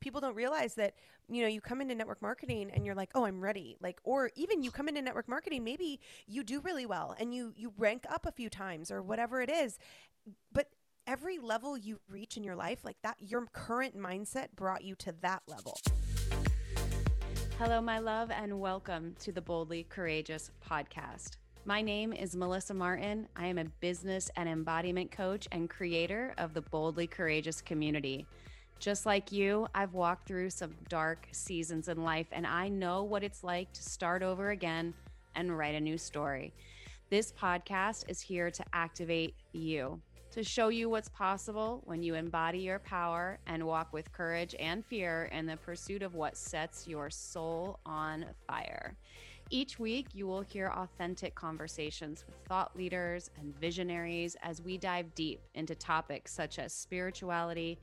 people don't realize that, you know, you come into network marketing and you're like, "Oh, I'm ready." Like or even you come into network marketing, maybe you do really well and you you rank up a few times or whatever it is. But every level you reach in your life, like that your current mindset brought you to that level. Hello, my love, and welcome to the Boldly Courageous podcast. My name is Melissa Martin. I am a business and embodiment coach and creator of the Boldly Courageous community. Just like you, I've walked through some dark seasons in life, and I know what it's like to start over again and write a new story. This podcast is here to activate you, to show you what's possible when you embody your power and walk with courage and fear in the pursuit of what sets your soul on fire. Each week, you will hear authentic conversations with thought leaders and visionaries as we dive deep into topics such as spirituality,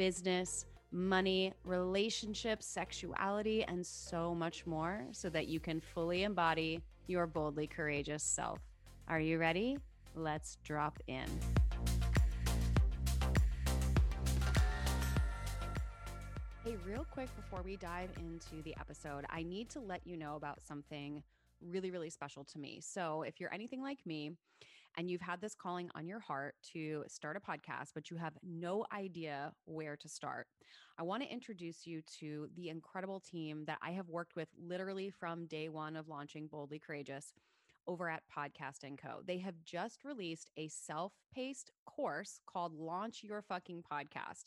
business, money, relationships, sexuality, and so much more so that you can fully embody your boldly courageous self. Are you ready? Let's drop in. Hey, real quick before we dive into the episode, I need to let you know about something really, really special to me. So, if you're anything like me and you've had this calling on your heart to start a podcast, but you have no idea where to start, I want to introduce you to the incredible team that I have worked with literally from day one of launching Boldly Courageous over at Podcast and Co. They have just released a self-paced course called Launch Your Fucking Podcast.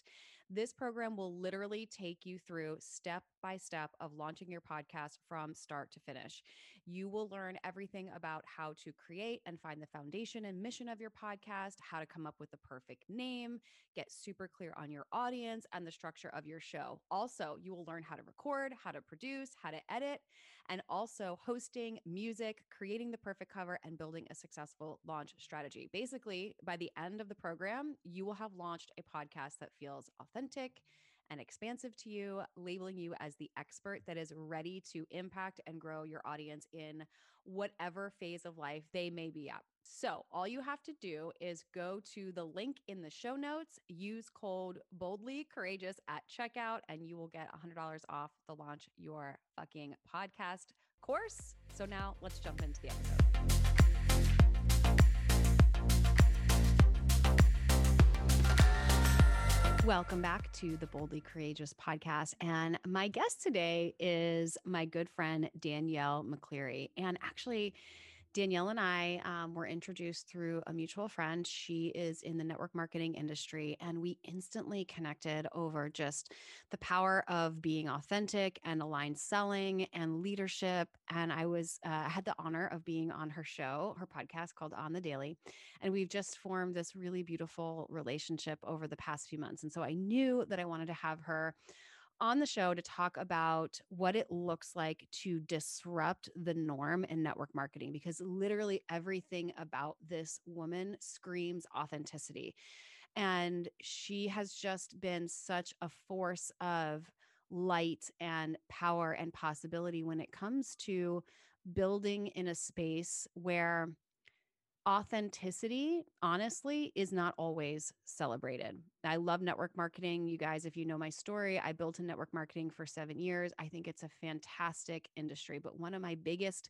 This program will literally take you through step by step of launching your podcast from start to finish. You will learn everything about how to create and find the foundation and mission of your podcast, how to come up with the perfect name, get super clear on your audience and the structure of your show. Also, you will learn how to record, how to produce, how to edit, and also hosting, music, creating the perfect cover, and building a successful launch strategy. Basically, by the end of the program, you will have launched a podcast that feels authentic and expansive to you, labeling you as the expert that is ready to impact and grow your audience in whatever phase of life they may be at. So, all you have to do is go to the link in the show notes, use code boldly courageous at checkout, and you will get $100 off the launch your fucking podcast course. So, now let's jump into the episode. Welcome back to the Boldly Courageous podcast. And my guest today is my good friend, Danielle McCleary. And actually, Danielle and I um, were introduced through a mutual friend. She is in the network marketing industry, and we instantly connected over just the power of being authentic and aligned selling and leadership. And I was uh, had the honor of being on her show, her podcast called On the Daily, and we've just formed this really beautiful relationship over the past few months. And so I knew that I wanted to have her on the show to talk about what it looks like to disrupt the norm in network marketing because literally everything about this woman screams authenticity. And she has just been such a force of light and power and possibility when it comes to building in a space where authenticity, honestly, is not always celebrated. I love network marketing. You guys, if you know my story, I built in network marketing for seven years. I think it's a fantastic industry. But one of my biggest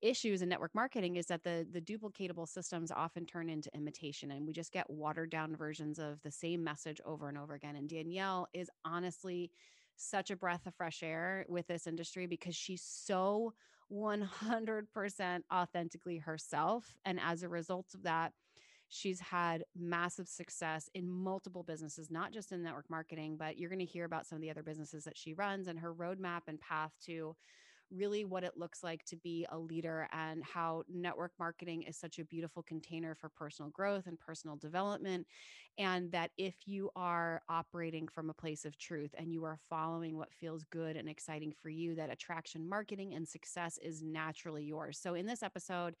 issues in network marketing is that the the duplicatable systems often turn into imitation and we just get watered down versions of the same message over and over again and Danielle is honestly such a breath of fresh air with this industry because she's so 100% authentically herself. And as a result of that, she's had massive success in multiple businesses, not just in network marketing, but you're going to hear about some of the other businesses that she runs and her roadmap and path to really what it looks like to be a leader and how network marketing is such a beautiful container for personal growth and personal development. And that if you are operating from a place of truth and you are following what feels good and exciting for you, that attraction marketing and success is naturally yours. So, in this episode,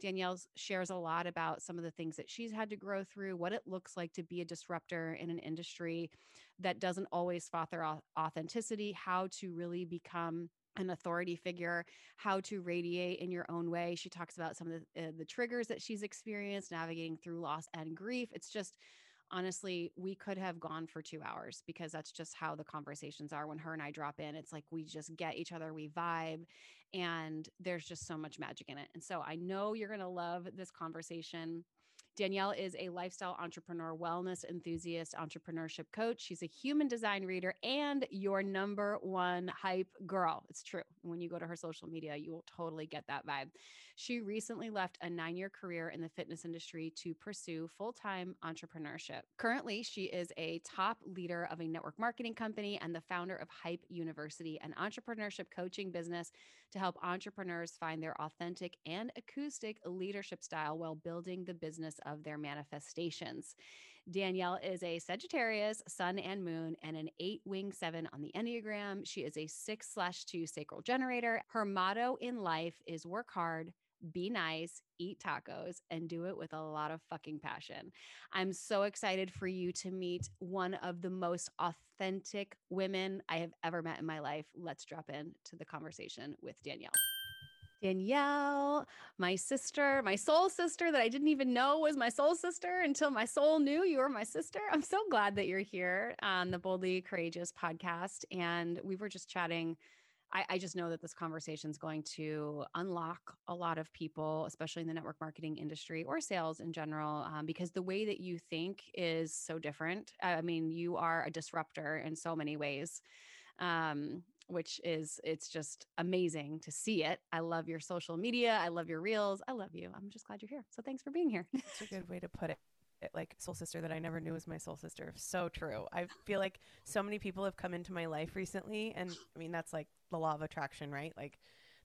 Danielle shares a lot about some of the things that she's had to grow through, what it looks like to be a disruptor in an industry that doesn't always foster authenticity, how to really become an authority figure, how to radiate in your own way. She talks about some of the, uh, the triggers that she's experienced navigating through loss and grief. It's just honestly, we could have gone for two hours because that's just how the conversations are when her and I drop in. It's like we just get each other, we vibe, and there's just so much magic in it. And so I know you're going to love this conversation. Danielle is a lifestyle entrepreneur, wellness enthusiast, entrepreneurship coach. She's a human design reader and your number one hype girl. It's true. When you go to her social media, you will totally get that vibe. She recently left a nine year career in the fitness industry to pursue full time entrepreneurship. Currently, she is a top leader of a network marketing company and the founder of Hype University, an entrepreneurship coaching business to help entrepreneurs find their authentic and acoustic leadership style while building the business of their manifestations. Danielle is a Sagittarius, Sun and Moon, and an eight wing seven on the Enneagram. She is a six slash two sacral generator. Her motto in life is work hard, be nice, eat tacos, and do it with a lot of fucking passion. I'm so excited for you to meet one of the most authentic women I have ever met in my life. Let's drop in to the conversation with Danielle. Danielle, my sister, my soul sister that I didn't even know was my soul sister until my soul knew you were my sister. I'm so glad that you're here on the Boldly Courageous podcast. And we were just chatting. I, I just know that this conversation is going to unlock a lot of people, especially in the network marketing industry or sales in general, um, because the way that you think is so different. I mean, you are a disruptor in so many ways. Um, which is it's just amazing to see it. I love your social media. I love your reels. I love you. I'm just glad you're here. So thanks for being here. That's a good way to put it. Like soul sister that I never knew was my soul sister. So true. I feel like so many people have come into my life recently, and I mean that's like the law of attraction, right? Like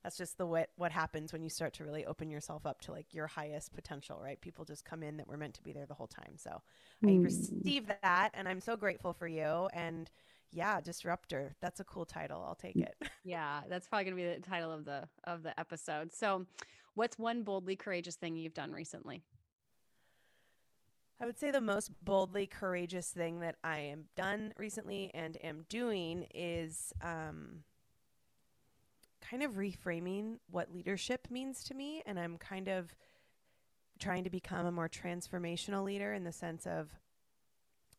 that's just the what what happens when you start to really open yourself up to like your highest potential, right? People just come in that were meant to be there the whole time. So mm. I receive that, and I'm so grateful for you and yeah, disruptor. That's a cool title. I'll take it. yeah, that's probably going to be the title of the of the episode. So, what's one boldly courageous thing you've done recently? I would say the most boldly courageous thing that I am done recently and am doing is um, kind of reframing what leadership means to me, and I'm kind of trying to become a more transformational leader in the sense of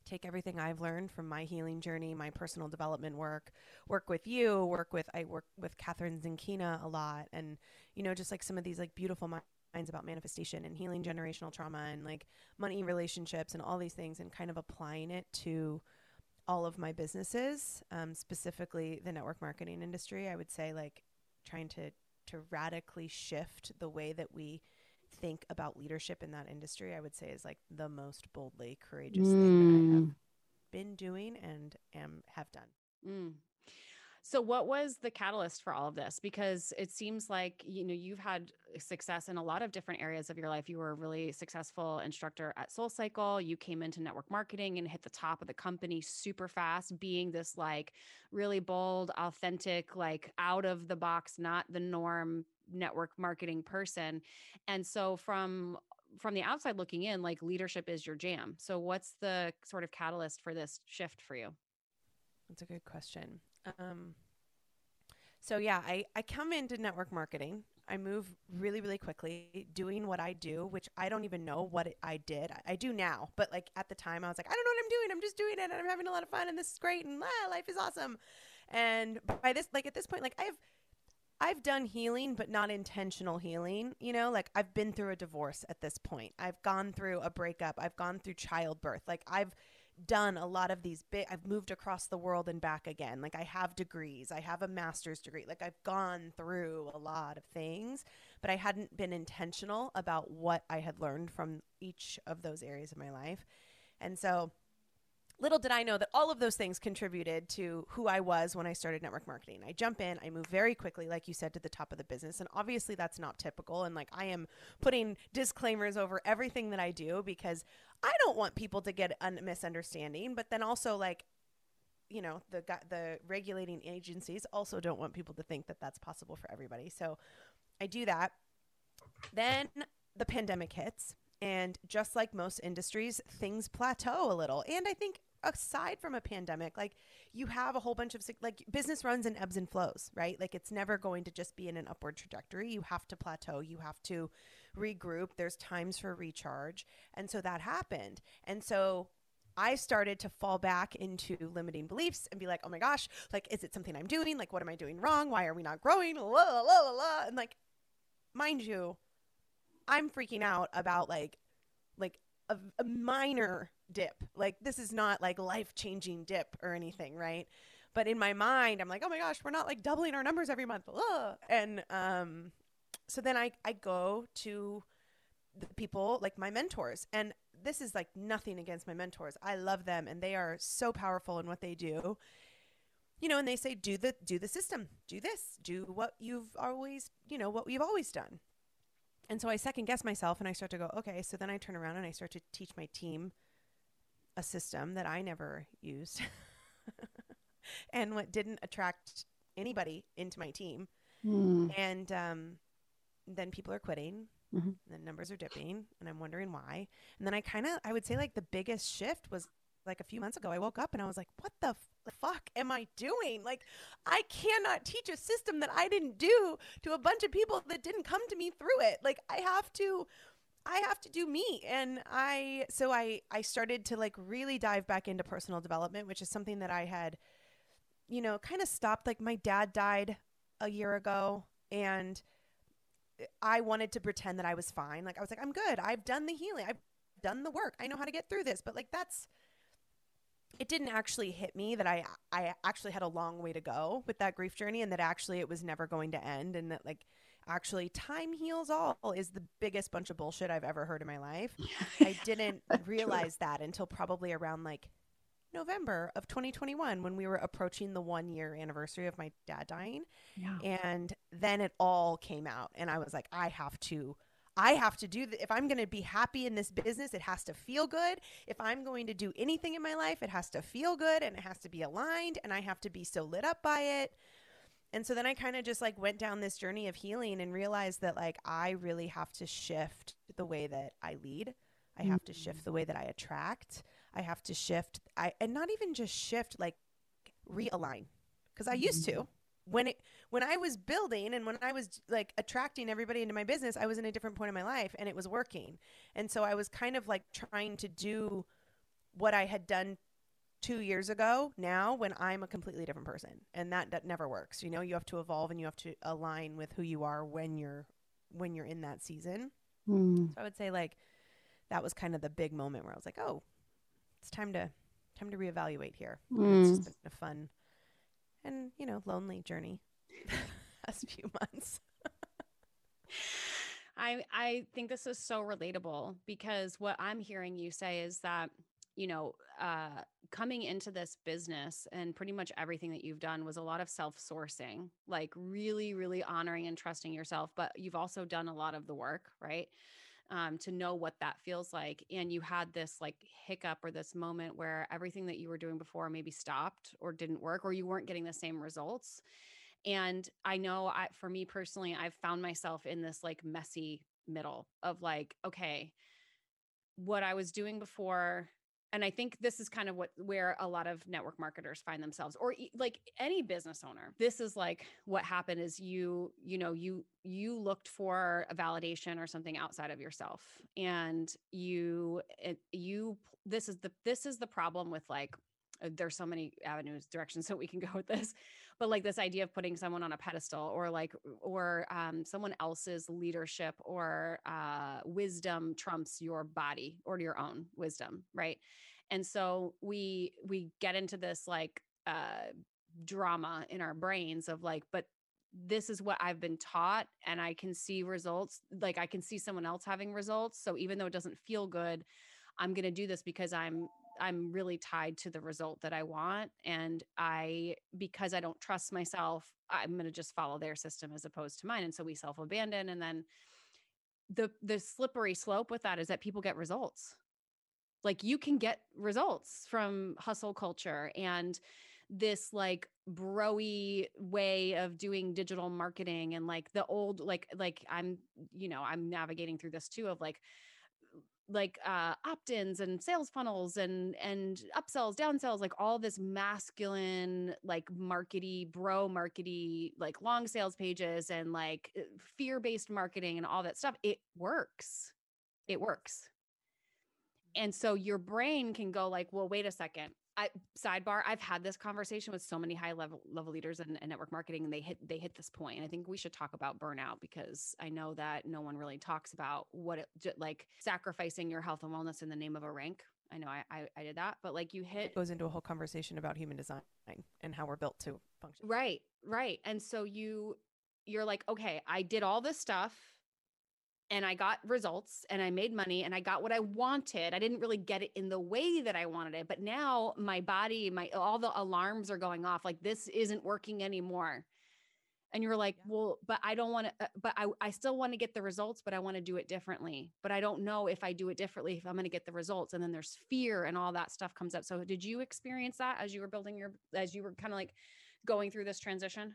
take everything I've learned from my healing journey, my personal development work, work with you, work with I work with Catherine Zinkina a lot, and you know just like some of these like beautiful about manifestation and healing generational trauma and like money relationships and all these things, and kind of applying it to all of my businesses, um, specifically the network marketing industry. I would say like trying to to radically shift the way that we think about leadership in that industry, I would say is like the most boldly courageous mm. thing that I have mm. been doing and am have done. Mm. So what was the catalyst for all of this? Because it seems like, you know, you've had uh, success in a lot of different areas of your life. You were a really successful instructor at Soul Cycle. You came into network marketing and hit the top of the company super fast, being this like really bold, authentic, like out of the box, not the norm network marketing person. And so from from the outside looking in, like leadership is your jam. So what's the sort of catalyst for this shift for you? That's a good question. Um, so yeah, I, I come into network marketing. I move really, really quickly doing what I do, which I don't even know what I did. I, I, do now, but like at the time I was like, I don't know what I'm doing. I'm just doing it and I'm having a lot of fun and this is great and ah, life is awesome. And by this, like at this point, like I've, I've done healing, but not intentional healing. You know, like I've been through a divorce at this point. I've gone through a breakup. I've gone through childbirth. Like I've done a lot of these big I've moved across the world and back again. Like I have degrees. I have a master's degree. Like I've gone through a lot of things, but I hadn't been intentional about what I had learned from each of those areas of my life. And so little did I know that all of those things contributed to who I was when I started network marketing. I jump in, I move very quickly, like you said, to the top of the business. And obviously, that's not typical. And like, I am putting disclaimers over everything that I do because I don't want people to get a misunderstanding. But then also, like, you know, the the regulating agencies also don't want people to think that that's possible for everybody. So I do that. Then the pandemic hits. And just like most industries, things plateau a little. And I think aside from a pandemic, like you have a whole bunch of like business runs in ebbs and flows, right? Like it's never going to just be in an upward trajectory. You have to plateau, you have to regroup. There's times for recharge. And so that happened. And so I started to fall back into limiting beliefs and be like, oh my gosh, like, is it something I'm doing? Like, what am I doing wrong? Why are we not growing? La, la, la, la. And like, mind you, I'm freaking out about like, like a, a minor dip. Like, this is not like life changing dip or anything, right? But in my mind, I'm like, oh my gosh, we're not like doubling our numbers every month. Ugh. And um, so then I, I go to the people like my mentors and this is like nothing against my mentors. I love them and they are so powerful in what they do. You know, and they say do the do the system, do this, do what you've always, you know, what you've always done. And so I second guess myself and I start to go, okay, so then I turn around and I start to teach my team a system that I never used. and what didn't attract anybody into my team. Mm. And um, then people are quitting Mm-hmm. the numbers are dipping, and I'm wondering why. And then I kind of, I would say, like the biggest shift was like a few months ago. I woke up and I was like, "What the f- fuck am I doing? Like, I cannot teach a system that I didn't do to a bunch of people that didn't come to me through it. Like, I have to." I have to do me and I so I I started to like really dive back into personal development which is something that I had you know kind of stopped like my dad died a year ago and I wanted to pretend that I was fine. Like I was like, I'm good. I've done the healing. I've done the work. I know how to get through this. But like that's it didn't actually hit me that I I actually had a long way to go with that grief journey and that actually it was never going to end and that like actually time heals all is the biggest bunch of bullshit I've ever heard in my life. I didn't realize that until probably around like November of 2021 when we were approaching the one year anniversary of my dad dying. Yeah. And then it all came out. And I was like, I have to. I have to do that. If I'm going to be happy in this business, it has to feel good. If I'm going to do anything in my life, it has to feel good and it has to be aligned and I have to be so lit up by it. And so then I kind of just like went down this journey of healing and realized that like I really have to shift the way that I lead. I have to shift the way that I attract. I have to shift. I and not even just shift, like realign, because I used to mm-hmm. when it when I was building and when I was like attracting everybody into my business, I was in a different point in my life and it was working. And so I was kind of like trying to do what I had done two years ago now when I'm a completely different person. And that, that never works. You know, you have to evolve and you have to align with who you are when you're when you're in that season. Mm. So I would say like that was kind of the big moment where I was like, oh, it's time to time to reevaluate here. Mm. It's just been a fun and you know lonely journey last few months. I I think this is so relatable because what I'm hearing you say is that you know uh, coming into this business and pretty much everything that you've done was a lot of self-sourcing, like really really honoring and trusting yourself, but you've also done a lot of the work, right? um, to know what that feels like. And you had this like hiccup or this moment where everything that you were doing before maybe stopped or didn't work, or you weren't getting the same results. And I know I, for me personally, I've found myself in this like messy middle of like, okay, what I was doing before and i think this is kind of what where a lot of network marketers find themselves or like any business owner. This is like what happened is you you know you you looked for a validation or something outside of yourself and you it, you this is the this is the problem with like uh, there's so many avenues directions that we can go with this but like this idea of putting someone on a pedestal or like or um, someone else's leadership or uh, wisdom trumps your body or your own wisdom right and so we we get into this like uh, drama in our brains of like but this is what I've been taught and I can see results. Like I can see someone else having results. So even though it doesn't feel good, I'm going to do this because I'm I'm really tied to the result that I want. And I, because I don't trust myself, I'm going to just follow their system as opposed to mine. And so we self abandon. And then the, the slippery slope with that is that people get results. Like you can get results from hustle culture and this like broy way of doing digital marketing and like the old like like i'm you know i'm navigating through this too of like like uh opt-ins and sales funnels and and upsells downsells like all this masculine like markety bro markety like long sales pages and like uh, fear-based marketing and all that stuff it works. It works. And so your brain can go like, well, wait a second. I sidebar, I've had this conversation with so many high level level leaders in, in network marketing and they hit they hit this point. And I think we should talk about burnout because I know that no one really talks about what it like sacrificing your health and wellness in the name of a rank. I know I, I, I did that, but like you hit It goes into a whole conversation about human design and how we're built to function. Right, right. And so you you're like, okay, I did all this stuff and I got results and I made money and I got what I wanted. I didn't really get it in the way that I wanted it, but now my body, my all the alarms are going off like this isn't working anymore. And you're like, yeah. well, but I don't want to, uh, but I, I still want to get the results, but I want to do it differently. But I don't know if I do it differently, if I'm going to get the results. And then there's fear and all that stuff comes up. So did you experience that as you were building your, as you were kind of like going through this transition?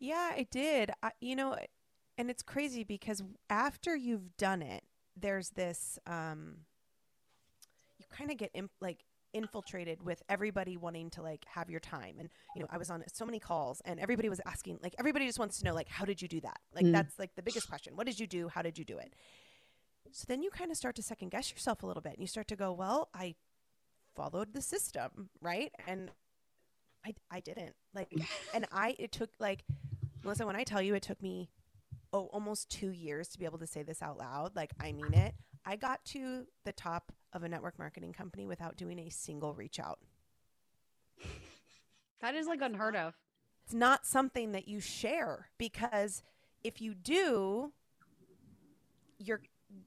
Yeah, I did. I, you know, and it's crazy because after you've done it, there's this um you kind of get imp- like infiltrated with everybody wanting to like have your time. And you know i was on so many calls and everybody was asking like everybody just wants to know like how did you do that? Like mm. that's like the biggest question. What did you do? How did you do it? So then you kind of start to second guess yourself a little bit and you start to go well i followed the system right? And i i didn't. Like and i it took like melissa when i tell you it took me oh, almost two years to be able to say this out loud. Like, I mean it. I got to the top of a network marketing company without doing a single reach out. That is like unheard of. It's not something that you share because if you do, you're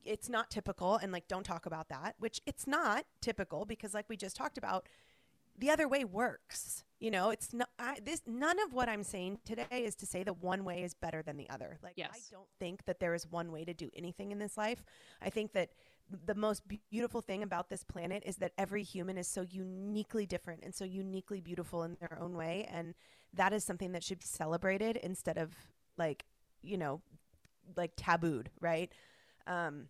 it's not typical and like don't talk about that, which it's not typical because like we just talked about, the other way works. You know, it's not I, this. None of what I'm saying today is to say that one way is better than the other. Like, yes. I don't think that there is one way to do anything in this life. I think that the most beautiful thing about this planet is that every human is so uniquely different and so uniquely beautiful in their own way, and that is something that should be celebrated instead of like, you know, like tabooed, right? Um,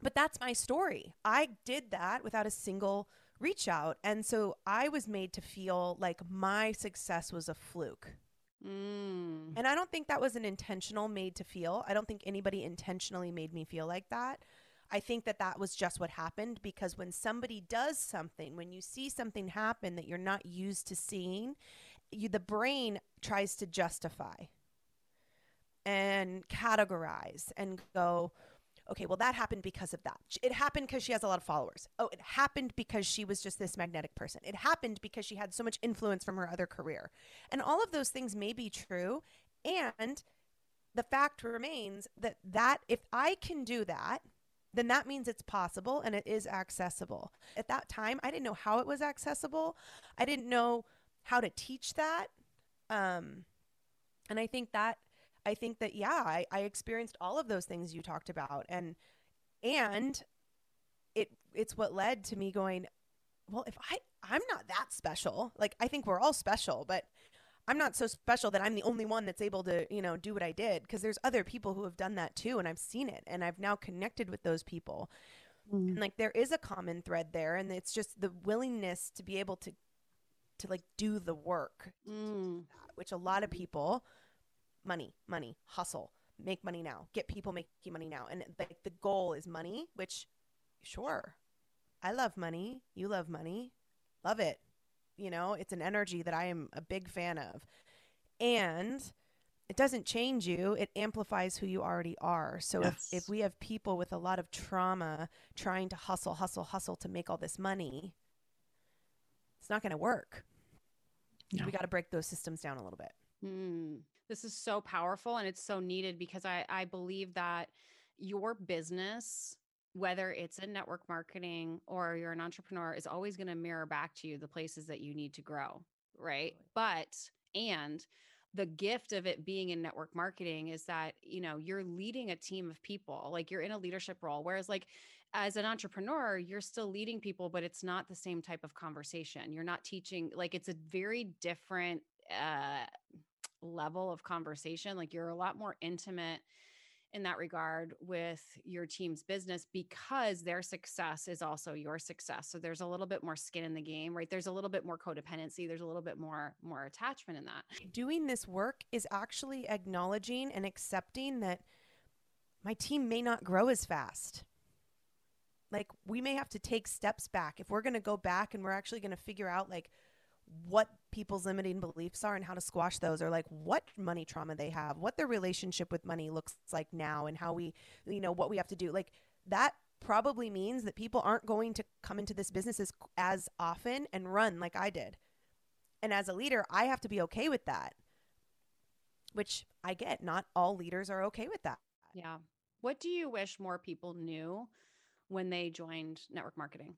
but that's my story. I did that without a single reach out. And so I was made to feel like my success was a fluke. Mm. And I don't think that was an intentional made to feel. I don't think anybody intentionally made me feel like that. I think that that was just what happened because when somebody does something, when you see something happen that you're not used to seeing, you, the brain tries to justify and categorize and go, okay, well, that happened because of that. It happened because she has a lot of followers. Oh, it happened because she was just this magnetic person. It happened because she had so much influence from her other career. And all of those things may be true. And the fact remains that that if I can do that, then that means it's possible and it is accessible. At that time, I didn't know how it was accessible. I didn't know how to teach that. Um, and I think that I think that yeah, I, I experienced all of those things you talked about, and and it it's what led to me going, well, if I I'm not that special. Like I think we're all special, but I'm not so special that I'm the only one that's able to, you know, do what I did because there's other people who have done that too and I've seen it and I've now connected with those people. Mm. And like there is a common thread there and it's just the willingness to be able to to like do the work, mm. which a lot of people money, money, hustle, make money now, get people making money now. And like the goal is money, which sure, I love money. You love money. Love it. You know, it's an energy that I am a big fan of. And it doesn't change you, it amplifies who you already are. So yes. if, if we have people with a lot of trauma trying to hustle, hustle, hustle to make all this money, it's not going to work. No. We got to break those systems down a little bit. Mm. This is so powerful and it's so needed because I, I believe that your business, whether it's in network marketing or you're an entrepreneur, is always going to mirror back to you the places that you need to grow. Right. But, and the gift of it being in network marketing is that you know you're leading a team of people like you're in a leadership role whereas like as an entrepreneur you're still leading people but it's not the same type of conversation you're not teaching like it's a very different uh level of conversation. Like you're a lot more intimate in that regard with your team's business because their success is also your success. So there's a little bit more skin in the game, right? There's a little bit more codependency, there's a little bit more more attachment in that. Doing this work is actually acknowledging and accepting that my team may not grow as fast. like we may have to take steps back if we're going to go back and we're actually going to figure out like what people's limiting beliefs are and how to squash those or like what money trauma they have what their relationship with money looks like now and how we you know what we have to do like that probably means that people aren't going to come into this business as, as often and run like I did. And as a leader, I have to be okay with that, which I get. Not all leaders are okay with that. Yeah. What do you wish more people knew when they joined network marketing?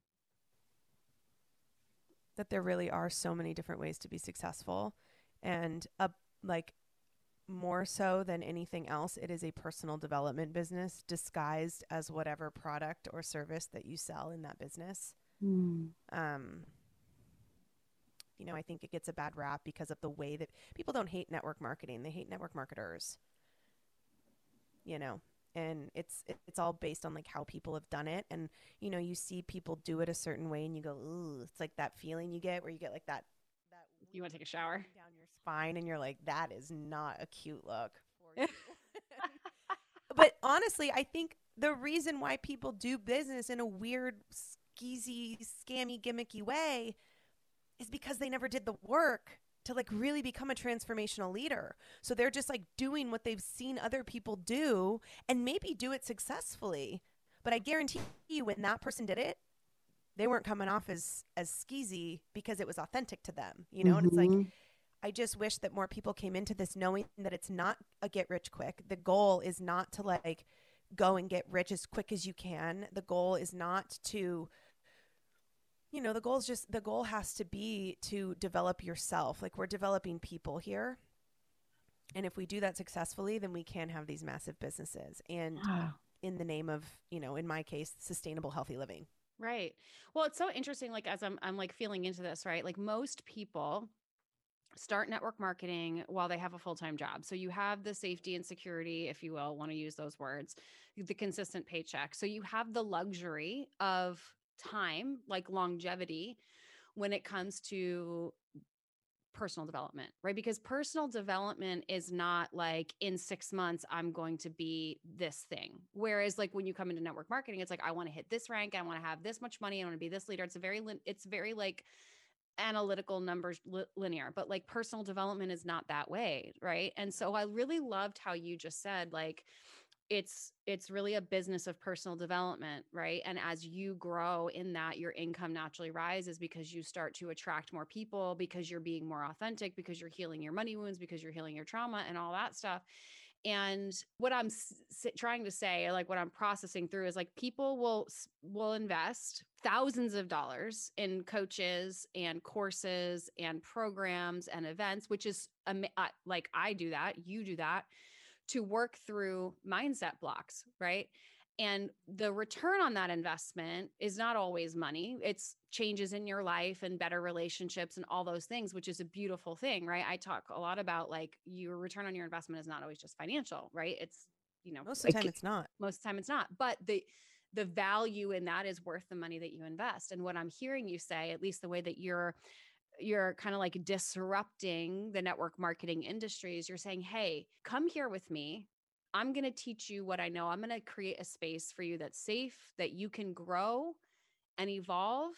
That there really are so many different ways to be successful and a like more so than anything else, it is a personal development business disguised as whatever product or service that you sell in that business. Mm. Um, you know, I think it gets a bad rap because of the way that people don't hate network marketing; they hate network marketers. You know, and it's it's all based on like how people have done it, and you know, you see people do it a certain way, and you go, "Ooh," it's like that feeling you get where you get like that that. You want to take a shower down your spine and you're like, that is not a cute look for you. but honestly, I think the reason why people do business in a weird, skeezy, scammy, gimmicky way is because they never did the work to like really become a transformational leader. So they're just like doing what they've seen other people do and maybe do it successfully. But I guarantee you when that person did it, they weren't coming off as as skeezy because it was authentic to them, you know? Mm-hmm. And it's like mm-hmm. I just wish that more people came into this knowing that it's not a get rich quick. The goal is not to like go and get rich as quick as you can. The goal is not to you know, the goal is just the goal has to be to develop yourself. Like we're developing people here. And if we do that successfully, then we can have these massive businesses and ah. in the name of, you know, in my case, sustainable healthy living. Right. Well, it's so interesting like as I'm I'm like feeling into this, right? Like most people start network marketing while they have a full-time job. So you have the safety and security, if you will, want to use those words, the consistent paycheck. So you have the luxury of time, like longevity when it comes to personal development, right? Because personal development is not like in 6 months I'm going to be this thing. Whereas like when you come into network marketing it's like I want to hit this rank, I want to have this much money, I want to be this leader. It's a very it's very like analytical numbers li- linear but like personal development is not that way right and so i really loved how you just said like it's it's really a business of personal development right? And as you grow in that your income naturally rises because you start to attract more people because you're being more authentic because you're healing your money wounds because you're healing your trauma and all that stuff. And what i'm s- trying to say like what i'm processing through is like people will will invest thousands of dollars in coaches and courses and programs and events which is um, like i do that you do that to work through mindset blocks right and the return on that investment is not always money. It's changes in your life and better relationships and all those things, which is a beautiful thing, right? I talk a lot about like your return on your investment is not always just financial, right? It's, you know, most of the time it's not. Most of the time it's not. But the the value in that is worth the money that you invest. And what I'm hearing you say, at least the way that you're you're kind of like disrupting the network marketing industries, you're saying, hey, come here with me. I'm going to teach you what I know. I'm going to create a space for you that's safe, that you can grow and evolve.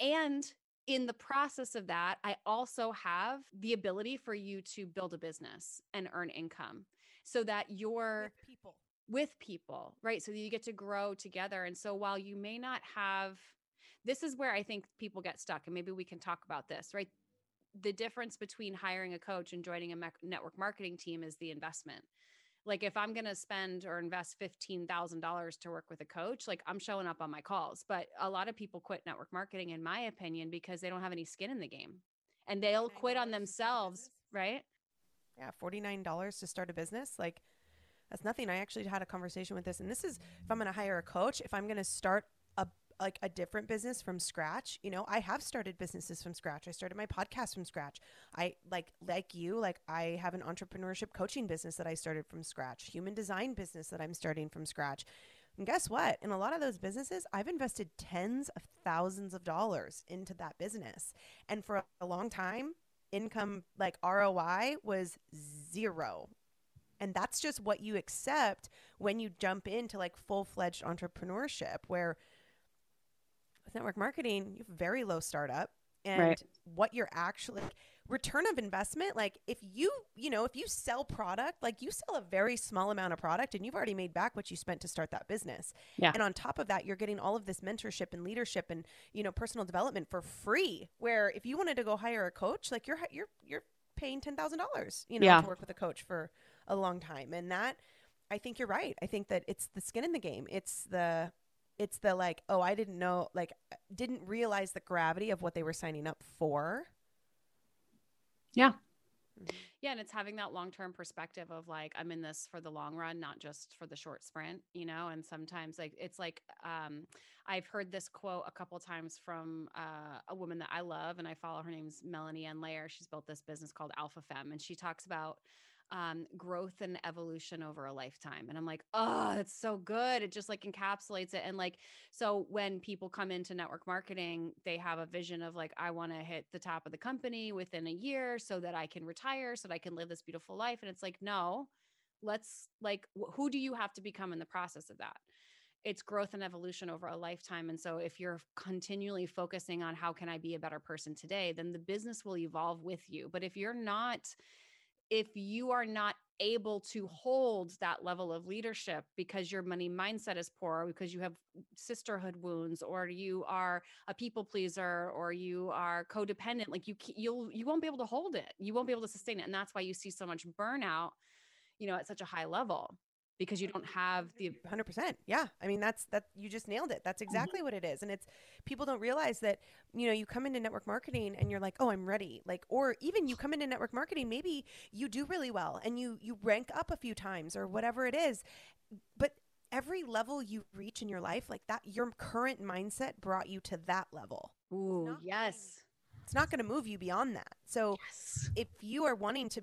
And in the process of that, I also have the ability for you to build a business and earn income so that you're with people. With people, right? So you get to grow together. And so while you may not have, this is where I think people get stuck. And maybe we can talk about this, right? The difference between hiring a coach and joining a network marketing team is the investment like if i'm going to spend or invest $15000 to work with a coach like i'm showing up on my calls but a lot of people quit network marketing in my opinion because they don't have any skin in the game and they'll quit on themselves right yeah $49 to start a business like that's nothing i actually had a conversation with this and this is if i'm going to hire a coach if i'm going to start like a different business from scratch you know i have started businesses from scratch. I started my podcast from scratch. I like like you like i have an entrepreneurship coaching business that i started from scratch human design business that i'm starting from scratch. And guess what? In a lot of those businesses i've invested tens of thousands of dollars into that business. And for a long time income like roi was zero. And that's just what you accept when you jump into like full-fledged entrepreneurship where with network marketing, you have very low startup and Right. what you're actually return of investment like if you you know if you sell product like you sell a very small amount of product and you've already made back what you spent to start that business Yeah. and on top of that you're getting all of this mentorship and leadership and you know personal development for free where if you wanted to go hire a coach like you're you're you're paying $10,000 you know Yeah. to work with a coach for a long time and that I think you're right I think that it's the skin in the game it's the it's the like oh I didn't know like didn't realize the gravity of what they were signing up for Yeah. Mhm. Yeah, and it's having that long-term perspective of like I'm in this for the long run, not just for the short sprint, you know. And sometimes like it's like um I've heard this quote a couple times from uh, a woman that I love and I follow. Her name's Melanie Ann Layer. She's built this business called Alpha Femme, and she talks about um, growth and evolution over a lifetime. And I'm like, oh, that's so good. It just like encapsulates it. And like, so when people come into network marketing, they have a vision of like, I want to hit the top of the company within a year so that I can retire, so that I can live this beautiful life. And it's like, no, let's like, wh- who do you have to become in the process of that? It's growth and evolution over a lifetime. And so if you're continually focusing on how can I be a better person today, then the business will evolve with you. But if you're not, if you are not able to hold that level of leadership because your money mindset is poor because you have sisterhood wounds or you are a people pleaser or you are codependent like you you'll you won't be able to hold it. You won't be able to sustain it. And that's why you see so much burnout you know at such a high level because you don't have the 100% yeah. I mean that's that you just nailed it. That's mm-hmm. exactly what it is and it's people don't realize that you know you come into network marketing and you're like oh i'm ready like or even you come into network marketing maybe you do really well and you you rank up a few times or whatever it is but every level you reach in your life like that your current mindset brought you to that level. Ooh not yes. it's not going to move you beyond that. So yes. if you are wanting to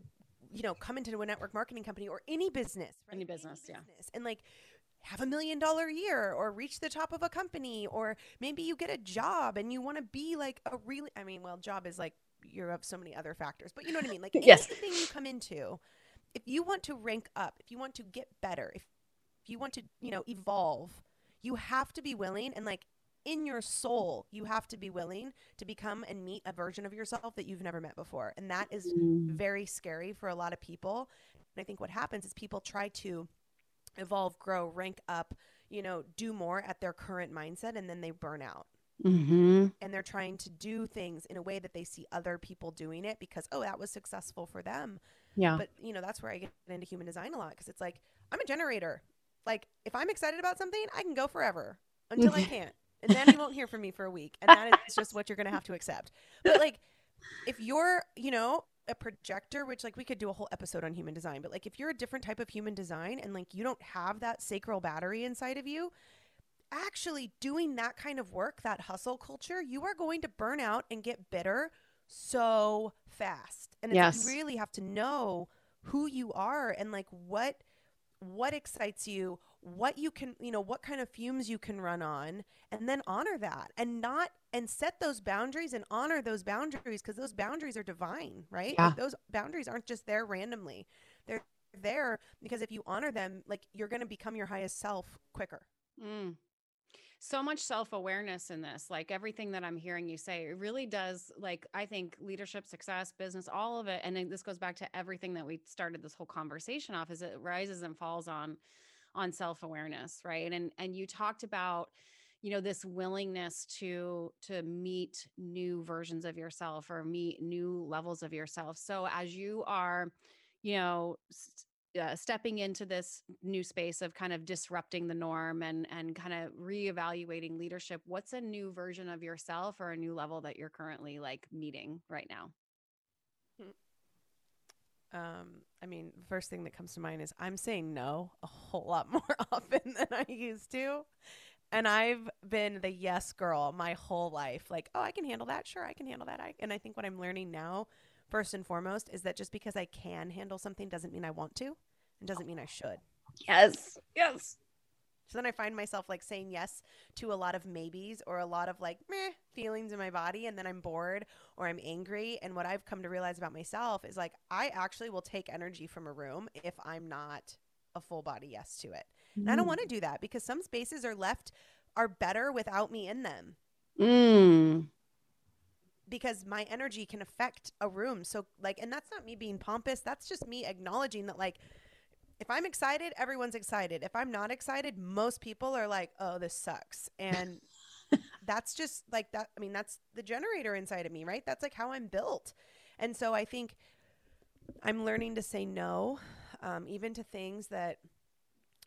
you know come into a network marketing company or any business right? Any business, yeah. business, and like have a million dollar year or reach the top of a company or maybe you get a job and you want to be like a really i mean well job is like you're have so many other factors but you know what i mean like Yes. anything you come into if you want to rank up if you want to get better if, if you want to you know evolve you have to be willing and like in your soul you have to be willing to become and meet a version of yourself that you've never met before. And that is Mm. very scary for a lot of people. And i think what happens is people try to evolve grow rank up you know do more at their current mindset and then they burn out. Mm-hmm. and they're trying to do things in a way that they see other people doing it because oh that was successful for them. Yeah. But you know that's where i get into human design a lot because it's like i'm a generator. Like if i'm excited about something i can go forever until i can't and then you won't hear from me for a week and that is just what you're going to have to accept but like if you're you know a projector which like we could do a whole episode on human design but like if you're a different type of human design and like you don't have that sacral battery inside of you actually doing that kind of work that hustle culture you are going to burn out and get bitter so fast and Yes. you really have to know who you are and like what what excites you what you can you know what kind of fumes you can run on and then honor that and not and set those boundaries and honor those boundaries because those boundaries are divine right Yeah. like those boundaries aren't just there randomly they're there because if you honor them like you're going to become your highest self quicker Mm. So much self awareness in this. Like everything that I'm hearing you say, it really does. Like, I think leadership, success, business, all of it. And then this goes back to everything that we started this whole conversation off is it rises and falls on on self awareness. Right. And, and you talked about, you know, this willingness to to meet new versions of yourself or meet new levels of yourself. So as you are, you know, s- uh, stepping into this new space of kind of disrupting the norm and and kind of reevaluating leadership what's a new version of yourself or a new level that you're currently like meeting right now um i mean the first thing that comes to mind is i'm saying no a whole lot more often than i used to. And i've been the yes girl my whole life. Like oh i can handle that. Sure i can handle that. I, and i think what i'm learning now first and foremost is that just because i can handle something doesn't mean i want to and doesn't mean i should. Yes. Yes so then I find myself like saying yes to a lot of maybes or a lot of like meh feelings in my body. And then I'm bored or I'm angry. And what I've come to realize about myself is like, I actually will take energy from a room if I'm not a full body yes to it. And I don't want to do that because some spaces are left, are better without me in them. Mm. Because my energy can affect a room. So, like, and that's not me being pompous. That's just me acknowledging that, like, if I'm excited, everyone's excited. If I'm not excited, most people are like, oh, this sucks. And that's just like that. I mean, that's the generator inside of me, right? That's like how I'm built. And so I think I'm learning to say no, um, even to things that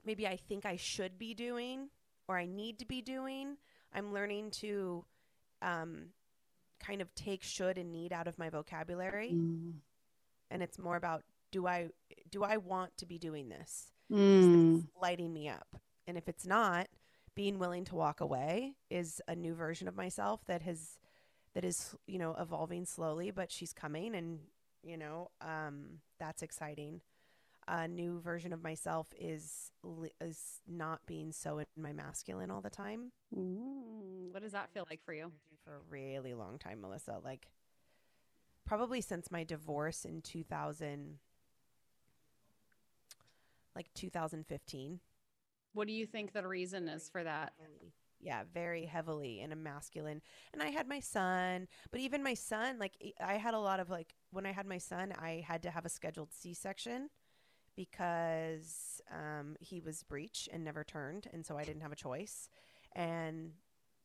maybe I think I should be doing or I need to be doing. I'm learning to um, kind of take should and need out of my vocabulary. Mm. And it's more about do I do I want to be doing this? Mm. Is this lighting me up? And if it's not, being willing to walk away is a new version of myself that has that is you know evolving slowly but she's coming and you know um, that's exciting a new version of myself is is not being so in my masculine all the time what does that feel like for you for a really long time melissa like probably since my divorce in 2000 like 2015 what do you think the reason is for that? Yeah, very heavily in a masculine. And I had my son, but even my son, like I had a lot of like when I had my son, I had to have a scheduled C-section because um, he was breech and never turned, and so I didn't have a choice. And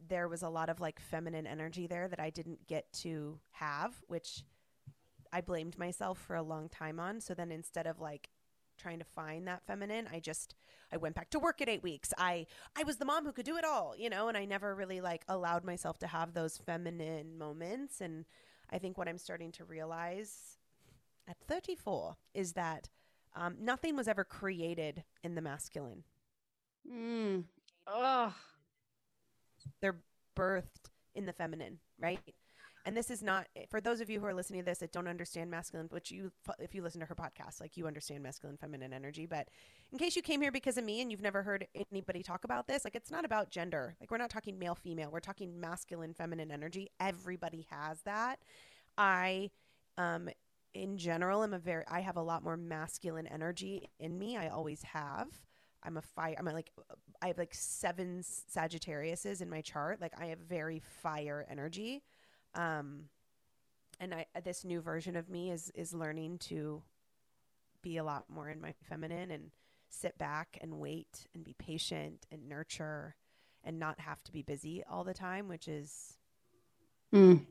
there was a lot of like feminine energy there that I didn't get to have, which I blamed myself for a long time on. So then instead of like trying to find that feminine. I just I went back to work at 8 weeks. I I was the mom who could do it all, you know, and I never really like allowed myself to have those feminine moments and I think what I'm starting to realize at 34 is that um, nothing was ever created in the masculine. Mm. Oh. They're birthed in the feminine, right? And this is not for those of you who are listening to this that don't understand masculine which you if you listen to her podcast like you understand masculine feminine energy. But in case you came here because of me and you've never heard anybody talk about this like it's not about gender. Like we're not talking male female. We're talking masculine feminine energy. Everybody has that. I um in general i'm a very i have a lot more masculine energy in me. I always have. I'm a fire i'm a, like i have like seven sagittariuses in my chart. Like i have very fire energy um, and I this new version of me is is learning to be a lot more in my feminine and sit back and wait and be patient and nurture and not have to be busy all the time, which is mm.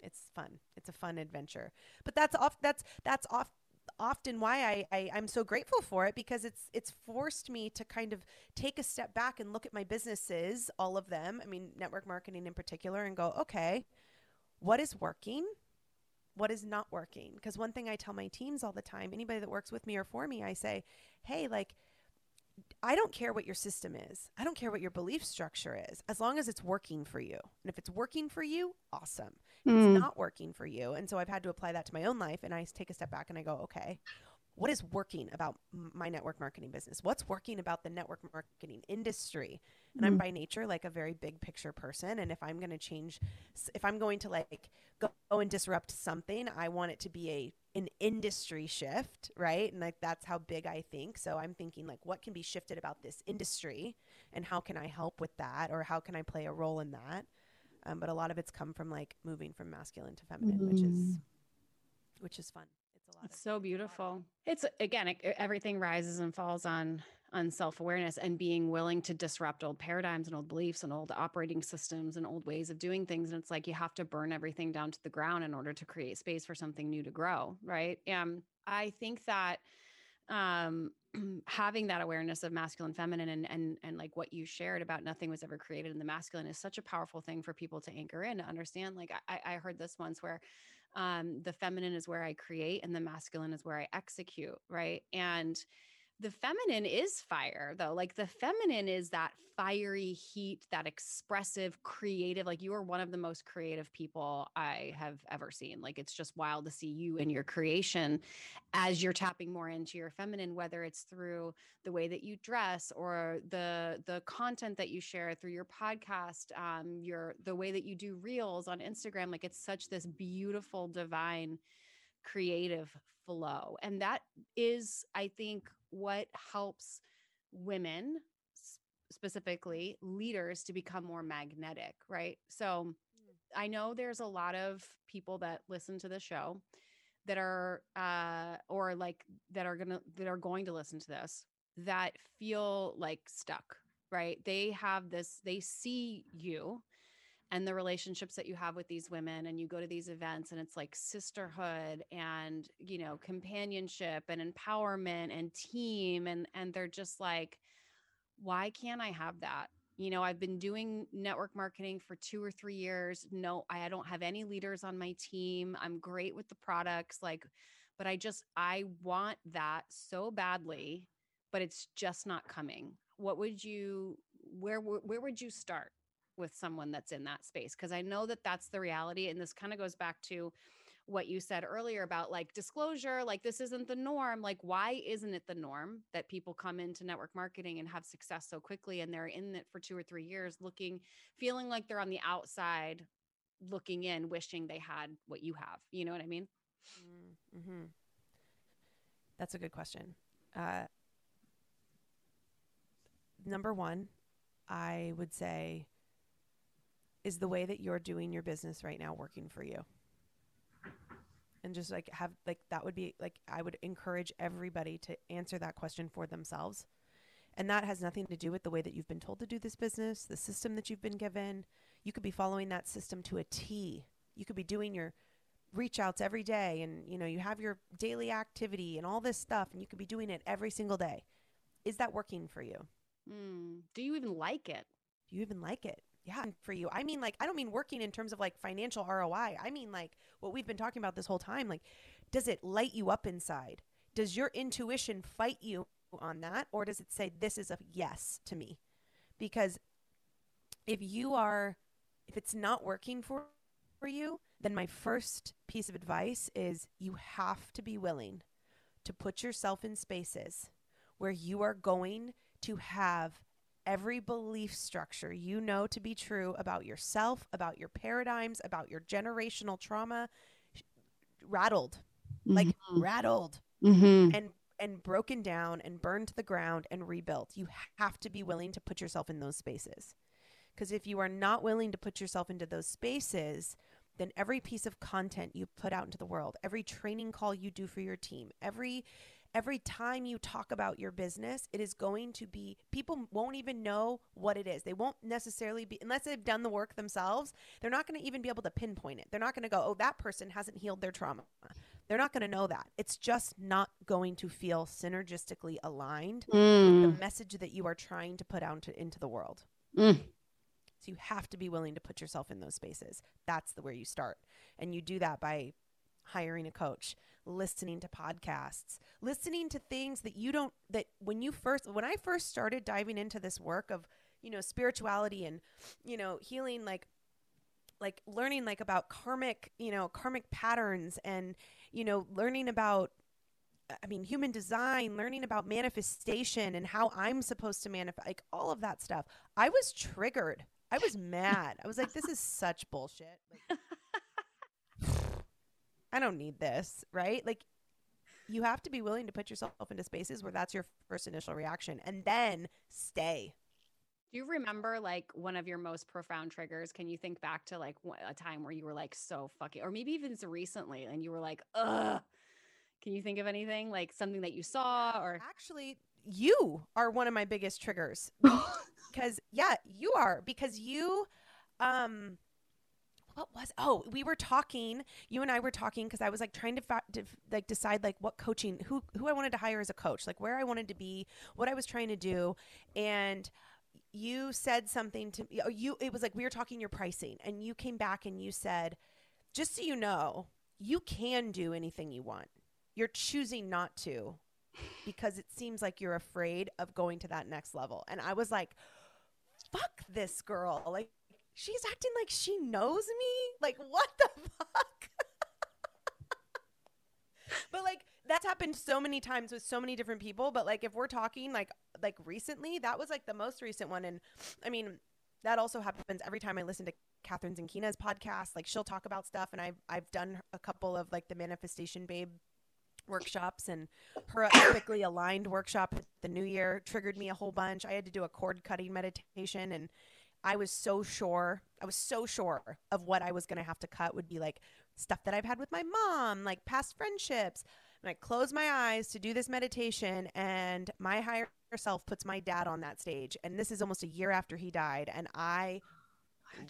it's fun. It's a fun adventure. But that's off that's that's off often why I, I I'm so grateful for it because it's it's forced me to kind of take a step back and look at my businesses, all of them. I mean, network marketing in particular, and go, okay, what is working what is not working because one thing i tell my teams all the time anybody that works with me or for me i say hey like I don't care what your system is. I don't care what your belief structure is, as long as it's working for you. And if it's working for you, awesome. Mm. it's not working for you, and so I've had to apply that to my own life, and I take a step back and I go, okay, what is working about my network marketing business? What's working about the network marketing industry? And mm-hmm. I'm by nature like a very big picture person. And if I'm going to change, if I'm going to like go, and disrupt something, I want it to be a an industry shift, right? And like that's how big I think. So I'm thinking like, what can be shifted about this industry, and how can I help with that, or how can I play a role in that? Um, but a lot of it's come from like moving from masculine to feminine, mm-hmm. which is mm. which is fun. It's a lot. It's so beautiful. It's again, it, everything rises and falls on on self awareness and being willing to disrupt old paradigms and old beliefs and old operating systems and old ways of doing things. And it's like you have to burn everything down to the ground in order to create space for something new to grow, right? And I think that um having that awareness of masculine feminine and and and like what you shared about nothing was ever created in the masculine is such a powerful thing for people to anchor in to understand like i i heard this once where um, the feminine is where I create and the masculine is where I execute, right? And the feminine is fire though like the feminine is that fiery heat that expressive creative like you are one of the most creative people i have ever seen like it's just wild to see you and your creation as you're tapping more into your feminine whether it's through the way that you dress or the the content that you share through your podcast um your the way that you do reels on instagram like it's such this beautiful divine creative flow and that is i think what helps women specifically leaders to become more magnetic, right? So I know there's a lot of people that listen to the show that are uh or like that are going to that are going to listen to this that feel like stuck, right? They have this they see you and the relationships that you have with these women and you go to these events and it's like sisterhood and you know companionship and empowerment and team and and they're just like why can't i have that? You know i've been doing network marketing for 2 or 3 years. No i don't have any leaders on my team. I'm great with the products like but i just i want that so badly but it's just not coming. What would you where where would you start with someone that's in that space because I know that that's the reality and this kind of goes back to what you said earlier about like disclosure like this isn't the norm like why isn't it the norm that people come into network marketing and have success so quickly and they're in it for 2 or 3 years looking feeling like they're on the outside looking in wishing they had what you have you know what i mean mm-hmm. that's a good question uh, number one i would say is the way that you're doing your business right now working for you? And just like have like that would be like I would encourage everybody to answer that question for themselves. And that has nothing to do with the way that you've been told to do this business, the system that you've been given. You could be following that system to a T. You could be doing your reach outs every day and you know, you have your daily activity and all this stuff and you could be doing it every single day. Is that working for you? Mm. Do you even like it? Do you even like it? Yeah for you. I mean like i don't mean working in terms of like financial roi i. Mean like what we've been talking about this whole time like does it light you up inside? Does your intuition fight you on that or does it say this is a yes to me because if you are if it's not working for for you then my first piece of advice is you have to be willing to put yourself in spaces where you are going to have every belief structure you know to be true about yourself, about your paradigms, about your generational trauma rattled, mm-hmm. like rattled mm-hmm. and and broken down and burned to the ground and rebuilt. You have to be willing to put yourself in those spaces. Because if you are not willing to put yourself into those spaces, then every piece of content you put out into the world, every training call you do for your team, every every time you talk about your business, it is going to be people won't even know what it is. They won't necessarily be unless they've done the work themselves. They're not going to even be able to pinpoint it. They're not going to go, "Oh, that person hasn't healed their trauma." They're not going to know that. It's just not going to feel synergistically aligned mm. with the message that you are trying to put out to, into the world. Mm. So you have to be willing to put yourself in those spaces. That's the where you start. And you do that by hiring a coach, listening to podcasts, listening to things that you don't, that when you first, when I first started diving into this work of, you know, spirituality and, you know, healing, like, like learning like about karmic, you know, karmic patterns and, you know, learning about I mean, human design, learning about manifestation and how I'm supposed to manifest, like all of that stuff. I was triggered. I was mad. I was like, this is such bullshit. Like, I don't need this, right? Like you have to be willing to put yourself into spaces where that's your first initial reaction and then stay. Do you remember like one of your most profound triggers? Can you think back to like a time where you were like so fucking, or maybe even recently and you were like, ugh. Can you think of anything like something that you saw or actually you are one of my biggest triggers because yeah, you are because you um what was oh we were talking you and i were talking because i was like trying to, fa- to like decide like what coaching who who i wanted to hire as a coach like where i wanted to be what i was trying to do. And you said something to me oh, you it was like we were talking your pricing and you came back and you said just so you know you can do anything you want. You're choosing not to because it seems like you're afraid of going to that next level. And i was like fuck this girl. Like she's acting like she knows me. Like, what the fuck? but like that's happened so many times with so many different people. But like if we're talking like like recently, that was like the most recent one. And I mean, that also happens every time I listen to Kathrin Zenkina's podcast. Like she'll talk about stuff, and I've I've done a couple of like the manifestation babe workshops and her epically aligned workshop the new year triggered me a whole bunch. I had to do a cord cutting meditation and I was so sure, I was so sure of what I was going to have to cut would be like stuff that I've had with my mom, like past friendships. And I close my eyes to do this meditation and my higher self puts my dad on that stage. And this is almost a year after he died and I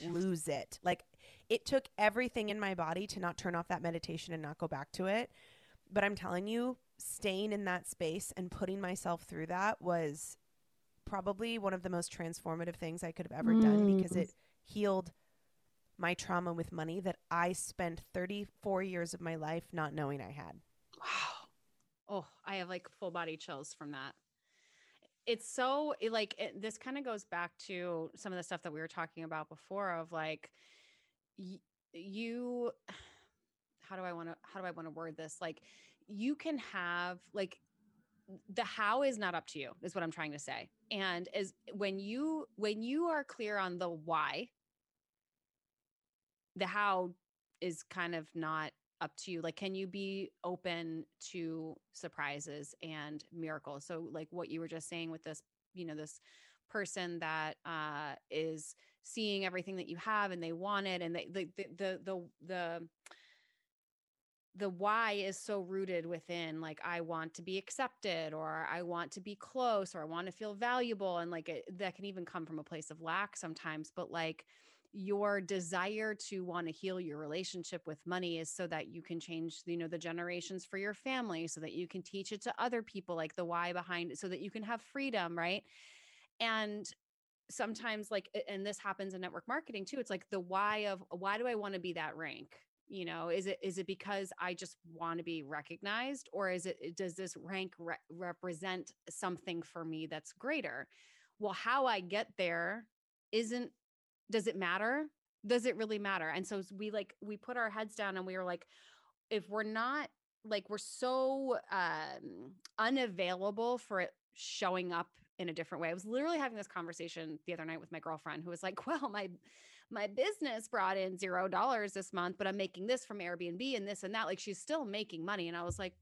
lose it. Like it took everything in my body to not turn off that meditation and not go back to it. But I'm telling you, staying in that space and putting myself through that was probably one of the most transformative things I could have ever mm. done because it healed my trauma with money that I spent 34 years of my life not knowing I had. Wow. Oh, I have like full body chills from that. It's so it, like it, this kind of goes back to some of the stuff that we were talking about before of like y- you how do I want to how do I want to word this? Like you can have like the how is not up to you is what I'm trying to say. And is when you when you are clear on the why, the how is kind of not up to you like can you be open to surprises and miracles so like what you were just saying with this you know this person that uh is seeing everything that you have and they want it and they the the the the, the the why is so rooted within like i want to be accepted or i want to be close or i want to feel valuable and like it, that can even come from a place of lack sometimes but like your desire to want to heal your relationship with money is so that you can change you know the generations for your family so that you can teach it to other people like the why behind it so that you can have freedom right? And sometimes like and this happens in network marketing too it's like the why of why do i want to be that rank you know is it is it because i just want to be recognized or is it does this rank re- represent something for me that's greater? Well how i get there isn't does it matter? Does it really matter? And so we like we put our heads down and we were like if we're not like we're so um unavailable for it showing up in a different way. I was literally having this conversation the other night with my girlfriend who was like well my my business brought in zero dollars this month, but I'm making this from Airbnb and this and that. Like she's still making money. And I was like,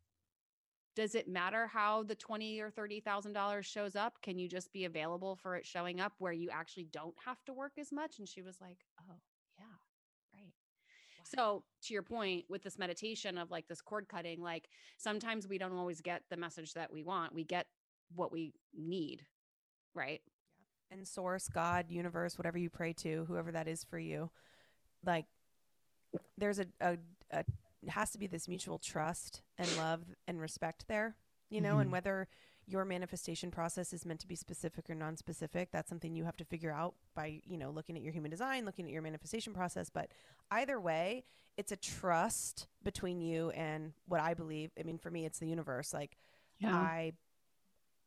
does it matter how the twenty or thirty thousand dollars shows up? Can you just be available for it showing up where you actually don't have to work as much? And she was like, Oh, yeah, right. Wow. So to your point with this meditation of like this cord cutting, like sometimes we don't always get the message that we want. We get what we need, right? And source, God, universe, whatever you pray to, whoever that is for you, like there's a, a, a has to be this mutual trust and love and respect there, you know, mm-hmm. and whether your manifestation process is meant to be specific or non-specific that's something you have to figure out by you know looking at your human design looking at your manifestation process but either way it's a trust between you and what i believe i mean for me it's the universe like yeah. i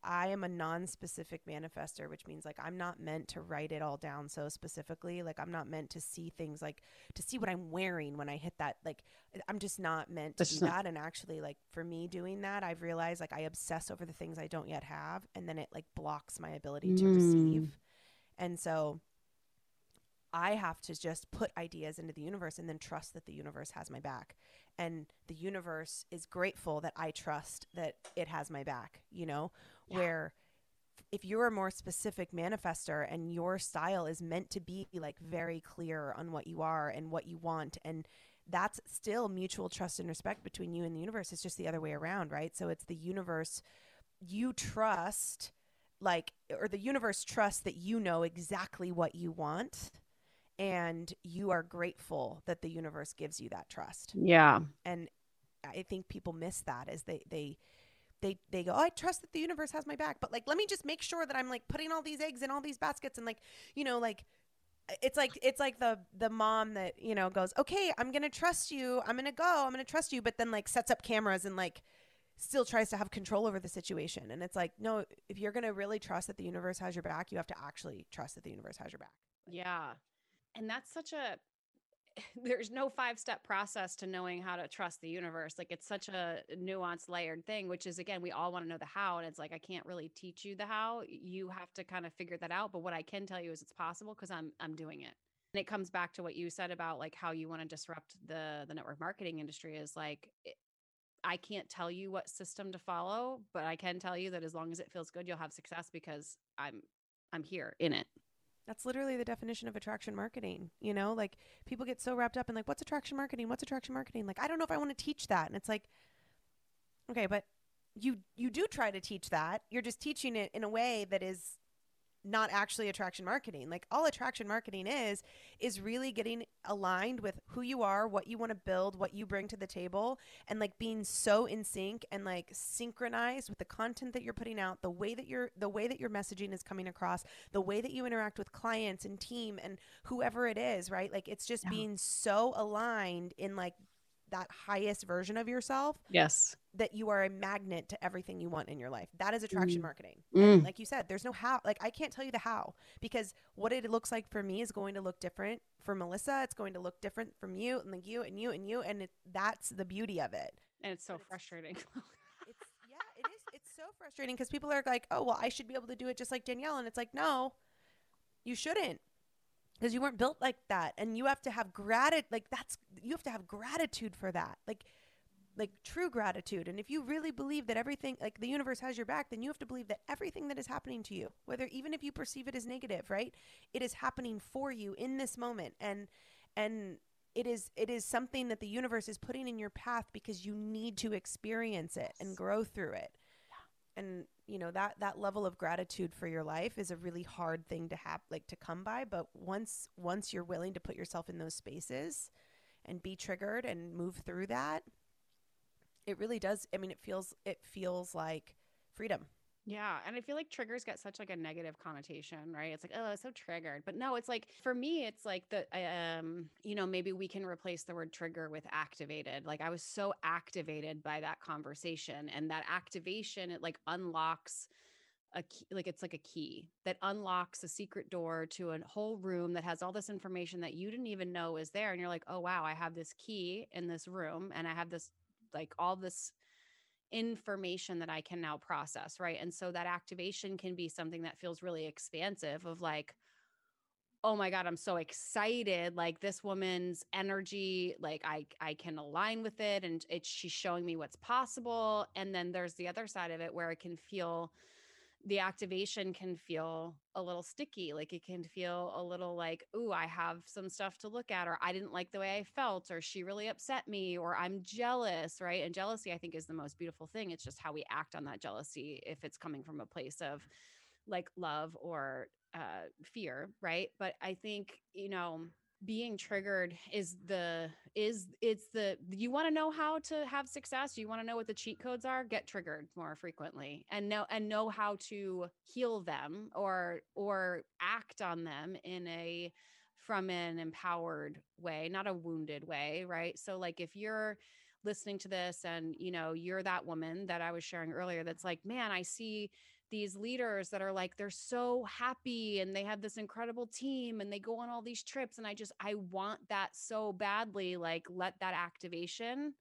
I am a non-specific manifester, which means like I'm not meant to write it all down so specifically. Like I'm not meant to see things like to see what I'm wearing when I hit that. Like I'm just not meant to That's do not- that. And actually, like for me doing that, I've realized like I obsess over the things I don't yet have, and then it like blocks my ability to mm. receive. And so I have to just put ideas into the universe and then trust that the universe has my back. And the universe is grateful that I trust that it has my back, you know? Yeah. where if you're a more specific manifester and your style is meant to be like very clear on what you are and what you want and that's still mutual trust and respect between you and the universe. It's just the other way around right? So it's the universe you trust like or the universe trusts that you know exactly what you want and you are grateful that the universe gives you that trust. Yeah. And i think people miss that as they they they they go, oh, I trust that the universe has my back, but like, let me just make sure that I'm like putting all these eggs in all these baskets, and like, you know, like, it's like it's like the the mom that you know goes, okay, I'm gonna trust you, I'm gonna go, I'm gonna trust you, but then like sets up cameras and like still tries to have control over the situation, and it's like, no, if you're gonna really trust that the universe has your back, you have to actually trust that the universe has your back. Yeah, and that's such a there's no five step process to knowing how to trust the universe. Like it's such a nuanced, layered thing, which is again, we all want to know the how. And it's like, I can't really teach you the how. You have to kind of figure that out. But what I can tell you is it's possible because I'm I'm doing it. And it comes back to what you said about like how you want to disrupt the the network marketing industry is like I can't tell you what system to follow, but I can tell you that as long as it feels good, you'll have success because I'm I'm here in it. That's literally the definition of attraction marketing. You know, like people get so wrapped up in like, what's attraction marketing? What's attraction marketing? Like, I don't know if I want to teach that. And it's like, okay, but you you do try to teach that. You're just teaching it in a way that is not actually attraction marketing. Like all attraction marketing is is really getting aligned with who you are, what you want to build, what you bring to the table and like being so in sync and like synchronized with the content that you're putting out, the way that you're the way that your messaging is coming across, the way that you interact with clients and team and whoever it is, right? Like it's just yeah. being so aligned in like that highest version of yourself. Yes. That you are a magnet to everything you want in your life. That is attraction mm. marketing. Mm. Like you said, there's no how. Like I can't tell you the how because what it looks like for me is going to look different for Melissa. It's going to look different from you and like you and you and you. And it, that's the beauty of it. And it's so but frustrating. It's, it's, yeah, it is. It's so frustrating because people are like, oh, well, I should be able to do it just like Danielle. And it's like, no, you shouldn't because you weren't built like that and you have to have gratitude like that's you have to have gratitude for that like like true gratitude. And if you really believe that everything like the universe has your back then you have to believe that everything that is happening to you whether even if you perceive it as negative right it is happening for you in this moment. And and it is it is something that the universe is putting in your path because you need to experience it and grow through it. And you know that that level of gratitude for your life is a really hard thing to have like to come by. But once once you're willing to put yourself in those spaces and be triggered and move through that it really does i mean it feels it feels like freedom yeah, and I feel like triggers get such like a negative connotation, right? It's like, oh, it's so triggered. But no, it's like for me, it's like the um, you know, maybe we can replace the word trigger with activated. Like I was so activated by that conversation and that activation it like unlocks a key, like it's like a key that unlocks a secret door to a whole room that has all this information that you didn't even know is there and you're like, "Oh wow, I have this key in this room and I have this like all this information that I can now process, right? And so that activation can be something that feels really expansive of like, oh my god i'm so excited like this woman's energy like i i can align with it and it's she's showing me what's possible and then there's the other side of it where it can feel the activation can feel a little sticky. Like it can feel a little like, ooh, I have some stuff to look at, or I didn't like the way I felt, or she really upset me, or I'm jealous, right? And jealousy, I think, is the most beautiful thing. It's just how we act on that jealousy if it's coming from a place of like love or uh, fear, right? But I think, you know, being triggered is the is it's the you want to know how to have success you want to know what the cheat codes are get triggered more frequently and know and know how to heal them or or act on them in a from an empowered way not a wounded way right? So like if you're listening to this and you know you're that woman that i was sharing earlier that's like man i see these leaders that are like they're so happy and they have this incredible team and they go on all these trips and I just I want that so badly like let that activation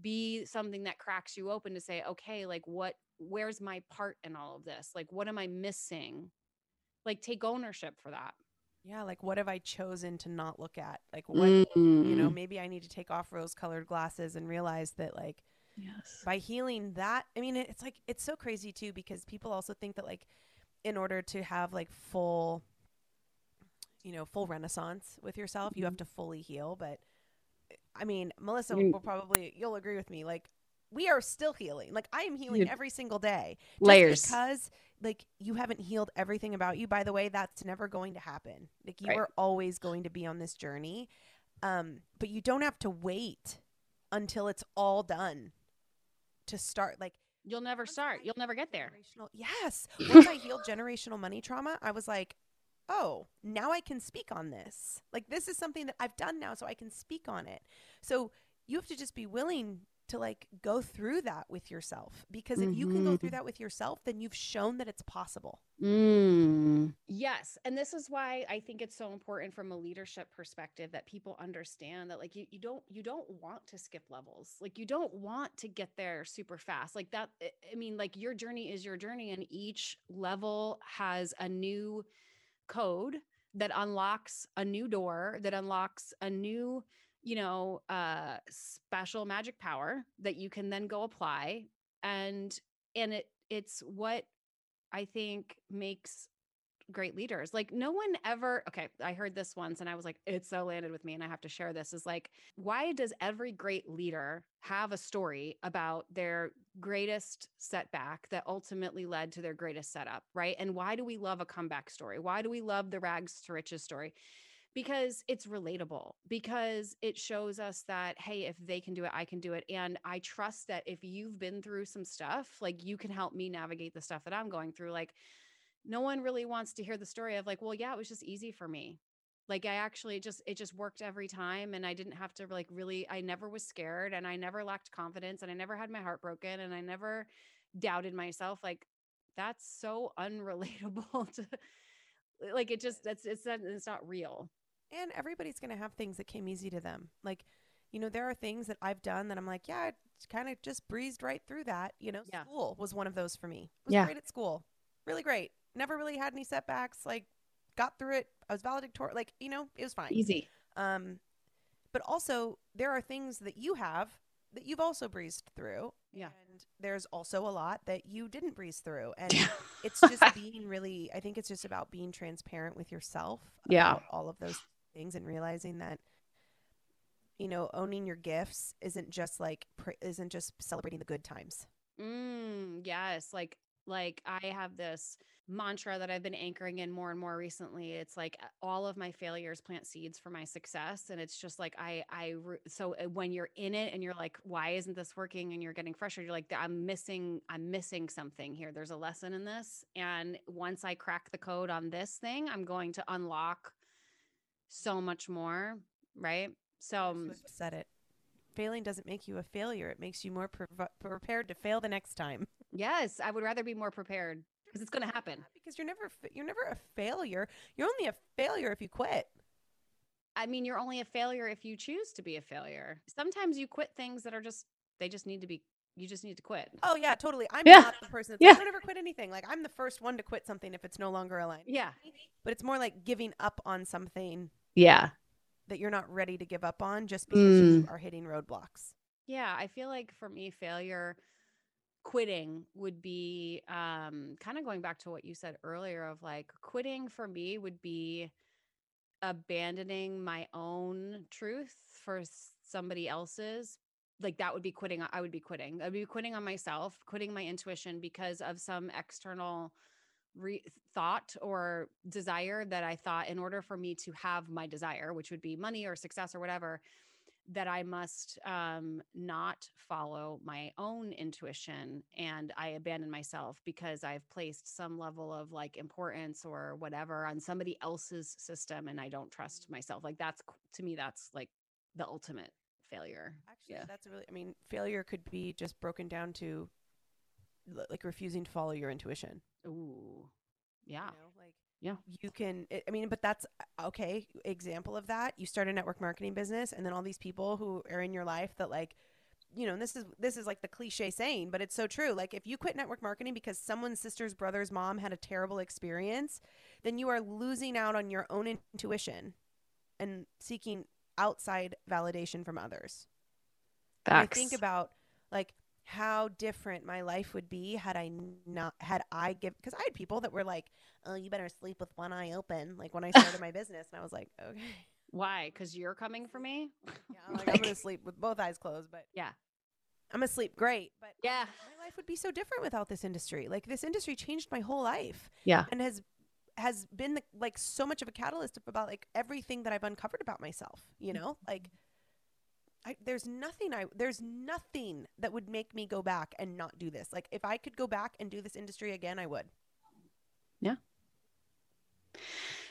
be something that cracks you open to say okay like what where's my part in all of this like what am I missing like take ownership for that yeah like what have I chosen to not look at like what mm. you know mm. maybe I need to take off rose colored glasses and realize that like Yes. By healing that, I mean, it's like, it's so crazy too, because people also think that, like, in order to have like full, you know, full renaissance with yourself, mm-hmm. you have mm-hmm. to fully heal. But I mean, Melissa mm-hmm. will probably, you'll agree with me. Like, we are still healing. Like, I am healing every single day. Layers. Because, like, you haven't healed everything about you. By the way, that's never going to happen. Like, you right. are always going to be on this journey. Um, but you don't have to wait until it's all done to start like you'll never start. You'll never get there. yes. Once i healed generational money trauma i was like oh now i can speak on this. Like this is something that i've done now so i can speak on it. So you have to just be willing to like go through that with yourself because if mm-hmm. you can go through mm-hmm. that with yourself then you've shown that it's possible mm. yes and this is why i think it's so important from a leadership perspective that people understand that like you, you don't you don't want to skip levels like you don't want to get there super fast like that i mean like your journey is your journey and each level has a new code that unlocks a new door that unlocks a new you know, uh special magic power that you can then go apply and and it it's what I think makes great leaders. Like no one ever okay, I heard this once and I was like it so landed with me and I have to share this is like why does every great leader have a story about their greatest setback that ultimately led to their greatest setup, right? And why do we love a comeback story? Why do we love the rags to riches story? Because it's relatable because it shows us that hey if they can do it i can do it. And i trust that if you've been through some stuff like you can help me navigate the stuff that i'm going through like no one really wants to hear the story of like well yeah it was just easy for me. Like i actually just it just worked every time and i didn't have to like really i never was scared and i never lacked confidence and i never had my heart broken and i never doubted myself like that's so unrelatable to like it just that's it's it's not real and everybody's going to have things that came easy to them. Like, you know, there are things that I've done that I'm like, yeah, I kind of just breezed right through that. You know, Yeah. school was one of those for me. I was Yeah. great at school. Really great. Never really had any setbacks. Like, got through it. I was valedictorian. Like, you know, it was fine. easy Um, but also there are things that you have that you've also breezed through. Yeah. And there's also a lot that you didn't breeze through. And it's just being really I think it's just about being transparent with yourself Yeah. about all of those things and realizing that you know owning your gifts isn't just like isn't just celebrating the good times Mm, yes, like like I have this mantra that I've been anchoring in more and more recently. It's like uh, all of my failures plant seeds for my success, and it's just like I I so uh, when you're in it and you're like, why isn't this working? And you're getting frustrated. You're like, I'm missing I'm missing something here. There's a lesson in this, and once I crack the code on this thing, I'm going to unlock so much more. Right. So um, said it failing doesn't make you a failure it makes you more prev- prepared to fail the next time yes, I would rather be more prepared because it's going to happen. because you're never you're never a failure you're only a failure if you quit I mean, you're only a failure if you choose to be a failure. Sometimes you quit things that are just, they just need to be, you just need to quit. oh yeah totally i'm Yeah. not the person that's Yeah. like, i never quit anything like i'm the first one to quit something if it's no longer aligned Yeah. but it's more like giving up on something Yeah. that you're not ready to give up on just because you Mm. are hitting roadblocks Yeah. I feel like for me, failure, quitting would be um, kind of going back to what you said earlier of like quitting for me would be abandoning my own truth for somebody else's like that would be quitting i would be quitting i'd be quitting on myself quitting my intuition because of some external re- thought or desire that i thought in order for me to have my desire which would be money or success or whatever that I must um, not follow my own intuition and I abandon myself because I've placed some level of like importance or whatever on somebody else's system and I don't trust myself. Like that's to me, that's like the ultimate failure. Actually, Yeah. that's really, I mean, failure could be just broken down to like refusing to follow your intuition. Ooh, yeah. You know, like, Yeah. You can, I- mean, but that's uh, okay. Example of that, you start a network marketing business, and then all these people who are in your life that, like, you know, and this is this is like the cliche saying, but it's so true. Like, if you quit network marketing because someone's sister's brother's mom had a terrible experience, then you are losing out on your own intuition and seeking outside validation from others. And I think about like how different my life would be had I not had I give because I had people that were like, "Oh, you better sleep with one eye open." Like when I started my business, and I was like, "Okay, Why? Because you're coming for me? yeah, like, I'm gonna sleep with both eyes closed, but Yeah. I'm gonna sleep great." But Yeah. my life would be so different without this industry. Like this industry changed my whole life Yeah. and has has been the, like so much of a catalyst about like everything that I've uncovered about myself. You mm. know, like. I, there's nothing I there's nothing that would make me go back and not do this. Like if I could go back and do this industry again, I would. Yeah.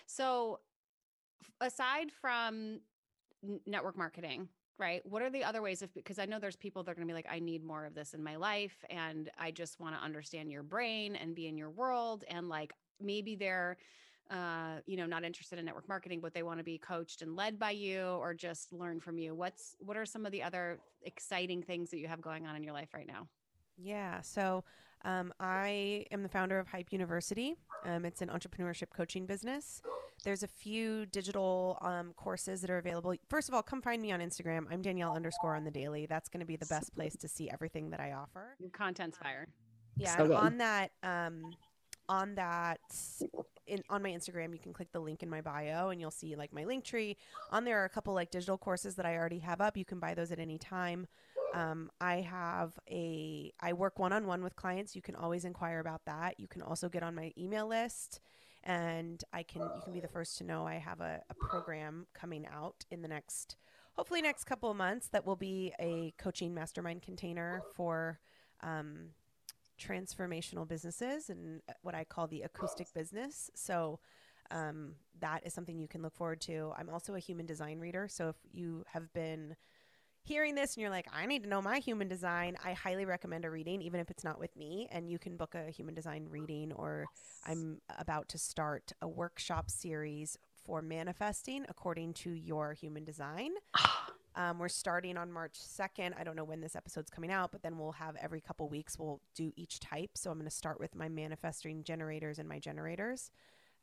So, aside from network marketing, right? What are the other ways of because I know there's people that are going to be like I need more of this in my life and I just want to understand your brain and be in your world and like maybe they're uh you know not interested in network marketing but they want to be coached and led by you or just learn from you what's what are some of the other exciting things that you have going on in your life right now Yeah. So um, I am the founder of Hype University. Um, it's an entrepreneurship coaching business there's a few digital um, courses that are available. First of all, come find me on Instagram. I'm Danielle underscore on the daily. That's going to be the best place to see everything that I offer. Your content's fire. Yeah, so on that, um, on that, in on my Instagram, you can click the link in my bio, and you'll see like my link tree. On there are a couple like digital courses that I already have up. You can buy those at any time. Um, I have a I work one on one with clients. You can always inquire about that. You can also get on my email list and I can you can be the first to know I have a, a program coming out in the next hopefully next couple of months that will be a coaching mastermind container for um, transformational businesses and what I call the acoustic business. So um, that is something you can look forward to. I'm also a human design reader, so if you have been hearing this and you're like, I need to know my human design, I highly recommend a reading, even if it's not with me. And you can book a human design reading, or I'm about to start a workshop series for manifesting according to your human design. Um, we're starting on March 2nd. I don't know when this episode's coming out, but then we'll have every couple weeks, we'll do each type. So I'm going to start with my manifesting generators and my generators.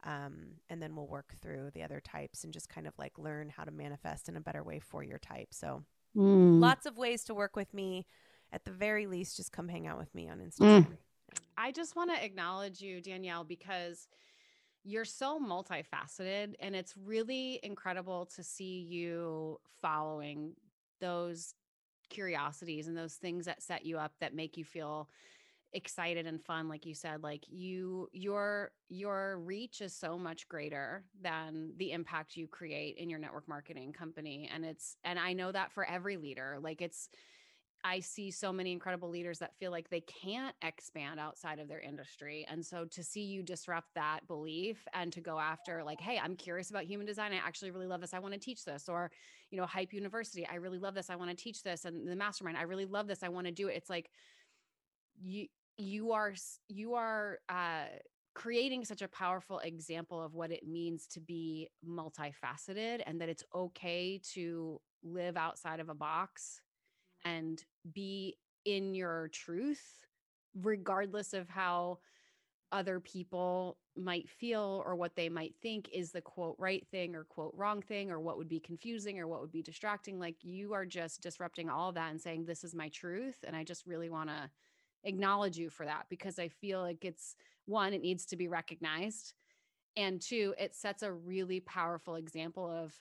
Um, and then we'll work through the other types and just kind of like learn how to manifest in a better way for your type. So Mm. Lots of ways to work with me. At the very least, just come hang out with me on Instagram. Mm. I just want to acknowledge you, Danielle, because you're so multifaceted and it's really incredible to see you following those curiosities and those things that set you up that make you feel excited and fun like you said like you your your reach is so much greater than the impact you create in your network marketing company and it's and I know that for every leader like it's I see so many incredible leaders that feel like they can't expand outside of their industry. And so to see you disrupt that belief and to go after, like, hey, I'm curious about human design. I actually really love this. I want to teach this. Or, you know, Hype University, I really love this. I want to teach this. And the mastermind, I really love this. I want to do it. It's like you you are you are uh, creating such a powerful example of what it means to be multifaceted and that it's okay to live outside of a box and be in your truth regardless of how other people might feel or what they might think is the quote right thing or quote wrong thing or what would be confusing or what would be distracting like you are just disrupting all that and saying this is my truth and i just really want to acknowledge you for that because I feel like it's one, it needs to be recognized. And two, it sets a really powerful example of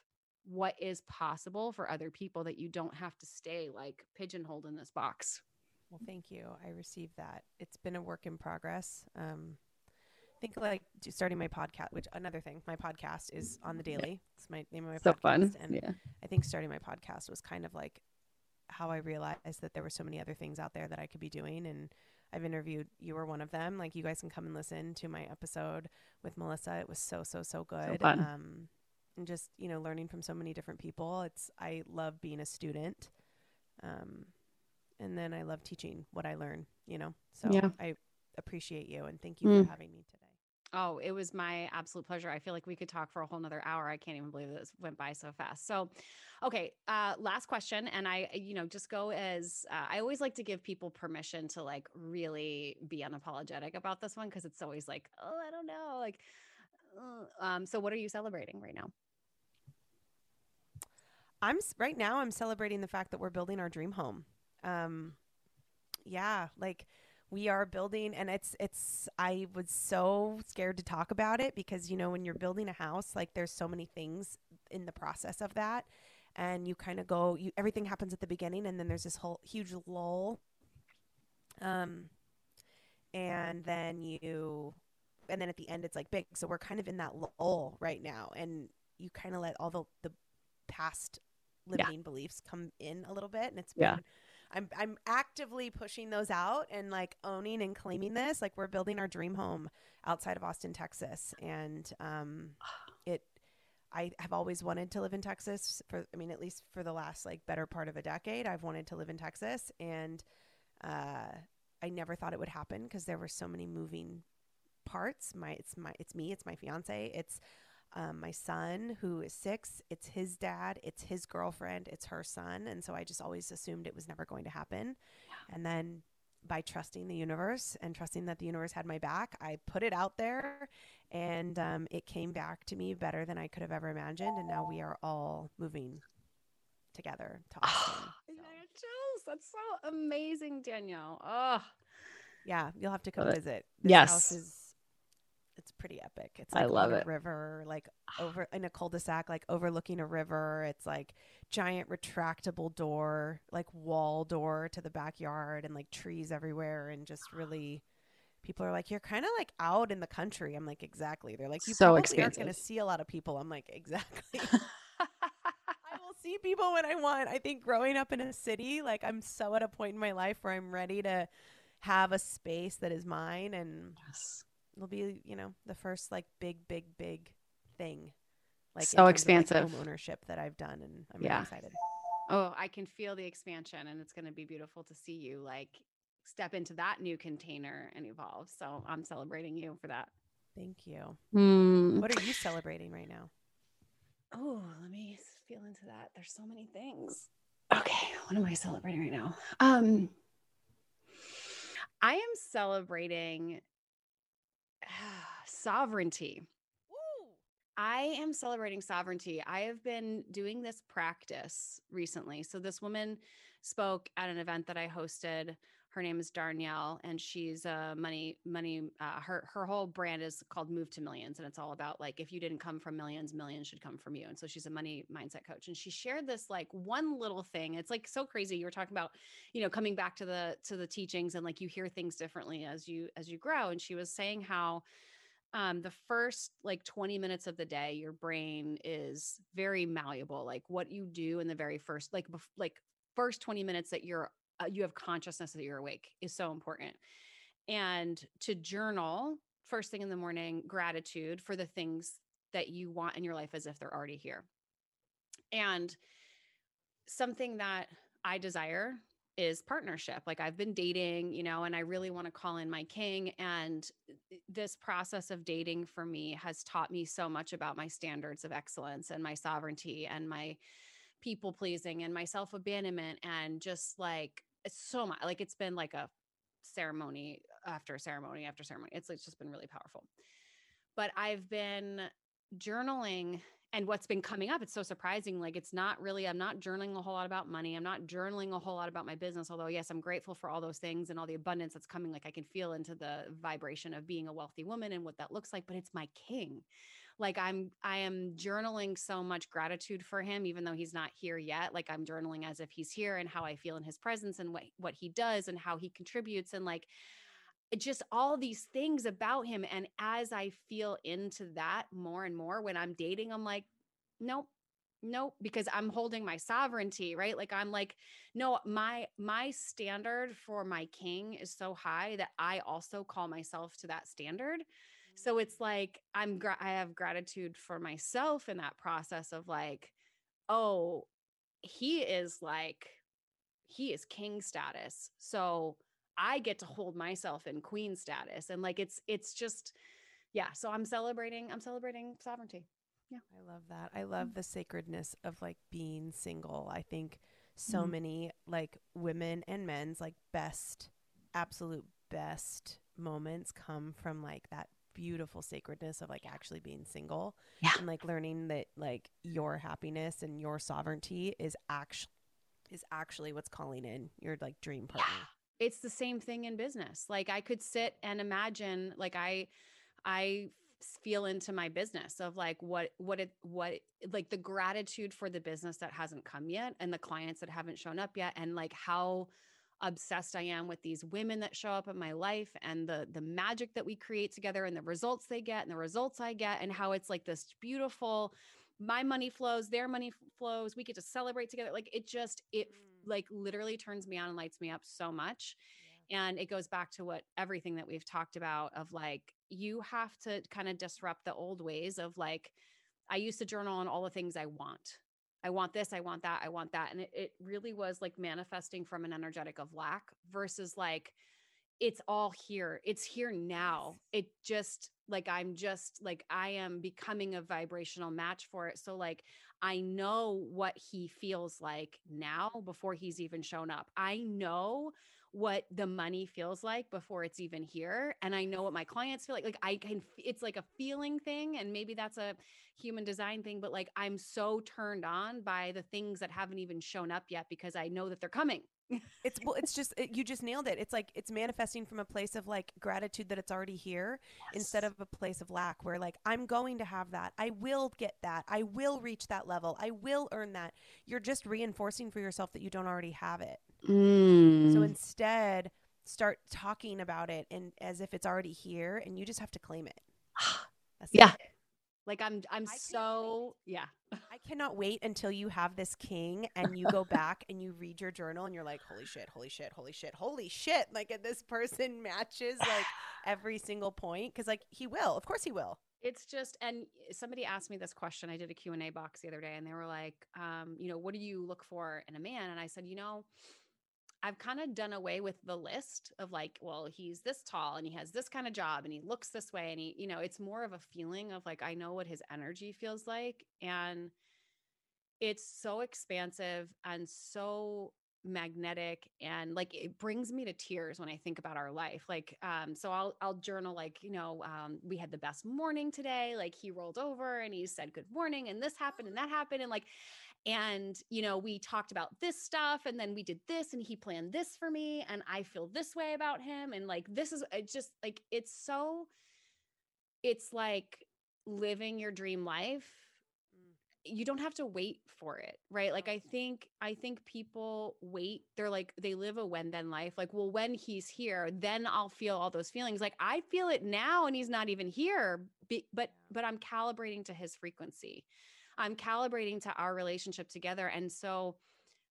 what is possible for other people that you don't have to stay like pigeonholed in this box. Well, thank you. I received that. It's been a work in progress. Um, I think like starting my podcast, which another thing, my podcast is on the daily. It's my name of my so podcast. fun. And yeah. I think starting my podcast was kind of like how I realized that there were so many other things out there that I could be doing. And I've interviewed, you were one of them. Like, you guys can come and listen to my episode with Melissa. It was so, so, so good. So um, and just, you know, learning from so many different people. It's, I love being a student. Um, and then I love teaching what I learn, you know? So yeah. I appreciate you and thank you mm. for having me today. Oh, it was my absolute pleasure. I feel like we could talk for a whole nother hour. I can't even believe this went by so fast. So, okay, uh, last question. And I, you know, just go as uh, I always like to give people permission to like really be unapologetic about this one because it's always like, oh, I don't know. Like, uh, um, so what are you celebrating right now? I'm right now, I'm celebrating the fact that we're building our dream home. Um, yeah, like, we are building and it's it's i was so scared to talk about it because you know when you're building a house like there's so many things in the process of that and you kind of go you everything happens at the beginning and then there's this whole huge lull um and then you and then at the end it's like big so we're kind of in that lull right now and you kind of let all the the past limiting yeah. beliefs come in a little bit and it's been yeah I'm I'm actively pushing those out and like owning and claiming this. Like we're building our dream home outside of Austin, Texas, and um, it. I have always wanted to live in Texas for. I mean, at least for the last like better part of a decade, I've wanted to live in Texas, and uh, I never thought it would happen because there were so many moving parts. My it's my it's me, it's my fiance, it's um, my son who is six it's his dad it's his girlfriend it's her son and so i just always assumed it was never going to happen yeah. and then by trusting the universe and trusting that the universe had my back i put it out there And um, it came back to me better than I could have ever imagined. And now we are all moving together to Austin. I got chills. That's so amazing, Danielle. Oh, Yeah, you'll have to come visit. This Yes. It's pretty epic. It's like I love it. river, like over in a cul-de-sac, like overlooking a river. It's like giant retractable door, like wall door to the backyard, and like trees everywhere, and just really. People are like, you're kind of like out in the country. I'm like, exactly. They're like, you So probably aren't going to see a lot of people. I'm like, exactly. I will see people when I want. I think growing up in a city, like I'm so at a point in my life where I'm ready to have a space that is mine and yes. It'll be, you know, the first like big, big, big thing. Like in So terms of, like, expansive. home ownership that I've done and I'm Yeah. really excited. oh, I can feel the expansion, and it's going to be beautiful to see you like step into that new container and evolve. So I'm celebrating you for that. Thank you. Hmm. What are you celebrating right now? Oh, let me feel into that. There's so many things. Okay, what am I celebrating right now? Um I am celebrating sovereignty. I am celebrating sovereignty. I have been doing this practice recently. So this woman spoke at an event that I hosted. Her name is Darnielle, and she's a money money. Uh, her her whole brand is called Move to Millions, and it's all about like if you didn't come from millions, millions should come from you. And so she's a money mindset coach, and she shared this like one little thing. It's like so crazy. You were talking about, you know, coming back to the to the teachings, and like you hear things differently as you as you grow. And she was saying how um, the first like 20 minutes of the day, your brain is very malleable. Like what you do in the very first, like, bef- like first 20 minutes that you're, uh, you have consciousness that you're awake is so important. And to journal first thing in the morning, gratitude for the things that you want in your life as if they're already here. And something that I desire is partnership. Like I've been dating, you know, and I really want to call in my king. And this process of dating for me has taught me so much about my standards of excellence and my sovereignty and my people pleasing and my self abandonment and just like so much like it's been like a ceremony after ceremony after ceremony. It's, it's just been really powerful. But I've been journaling and what's been coming up it's so surprising like it's not really i'm not journaling a whole lot about money i'm not journaling a whole lot about my business although yes i'm grateful for all those things and all the abundance that's coming like i can feel into the vibration of being a wealthy woman and what that looks like but it's my king. Like i'm i am journaling so much gratitude for him even though he's not here yet like i'm journaling as if he's here and how i feel in his presence and what what he does and how he contributes and like just all these things about him and as i feel into that more and more when i'm dating i'm like nope nope because i'm holding my sovereignty right? Like i'm like no my my standard for my king is so high that i also call myself to that standard. So it's mm. like i'm gra- i have gratitude for myself in that process of like oh he is like he is king status. So i get to hold myself in queen status and like it's it's just yeah so i'm celebrating i'm celebrating sovereignty Yeah. I love that. I love the sacredness of like being single. I think so Mhm. many like women and men's like best, absolute best moments come from like that beautiful sacredness of like actually being single Yeah. and like learning that like your happiness and your sovereignty is actually is actually what's calling in your like dream partner. It's the same thing in business. Like i could sit and imagine like I I feel into my business of like what what it what like the gratitude for the business that hasn't come yet and the clients that haven't shown up yet and like how obsessed i am with these women that show up in my life and the the magic that we create together and the results they get and the results i get and how it's like this beautiful my money flows their money flows we get to celebrate together. Like it just it like literally turns me on and lights me up so much and it goes back to what everything that we've talked about of like you have to kind of disrupt the old ways of like i used to journal on all the things i want. I want this i want that i want that and it, it really was like manifesting from an energetic of lack versus like it's all here it's here now. It just like i'm just like i am becoming a vibrational match for it so like i know what he feels like now before he's even shown up. I know what the money feels like before it's even here and i know what my clients feel like like i can it's like a feeling thing and maybe that's a human design thing but like i'm so turned on by the things that haven't even shown up yet because i know that they're coming. It's well it's just it, you just nailed it. It's like it's manifesting from a place of like gratitude that it's already here yes. instead of a place of lack where like i'm going to have that. I will get that. I will reach that level. I will earn that. You're just reinforcing for yourself that you don't already have it mm. so instead start talking about it and as if it's already here and you just have to claim it yeah it. Like I'm I'm so yeah. I cannot wait until you have this king and you go back and you read your journal and you're like, holy shit, holy shit, holy shit, holy shit. Like this person matches like every single point. Cause like he will. Of course he will. It's just and somebody asked me this question. I did a Q&A box the other day and they were like, um, you know, what do you look for in a man? And I said, you know, I've kind of done away with the list of like, well, he's this tall and he has this kind of job and he looks this way. And he, you know, it's more of a feeling of like, I know what his energy feels like. And it's so expansive and so magnetic and like it brings me to tears when I think about our life. Like, um, so I'll I'll journal like, you know, um, we had the best morning today. Like he rolled over and he said good morning and this happened and that happened. And like and you know we talked about this stuff and then we did this and he planned this for me and i feel this way about him and like this is it just like it's so it's like living your dream life mm. you don't have to wait for it right? Like i think i think people wait they're like they live a when then life like well when he's here then i'll feel all those feelings. Like i feel it now and he's not even here but but i'm calibrating to his frequency I'm calibrating to our relationship together. And so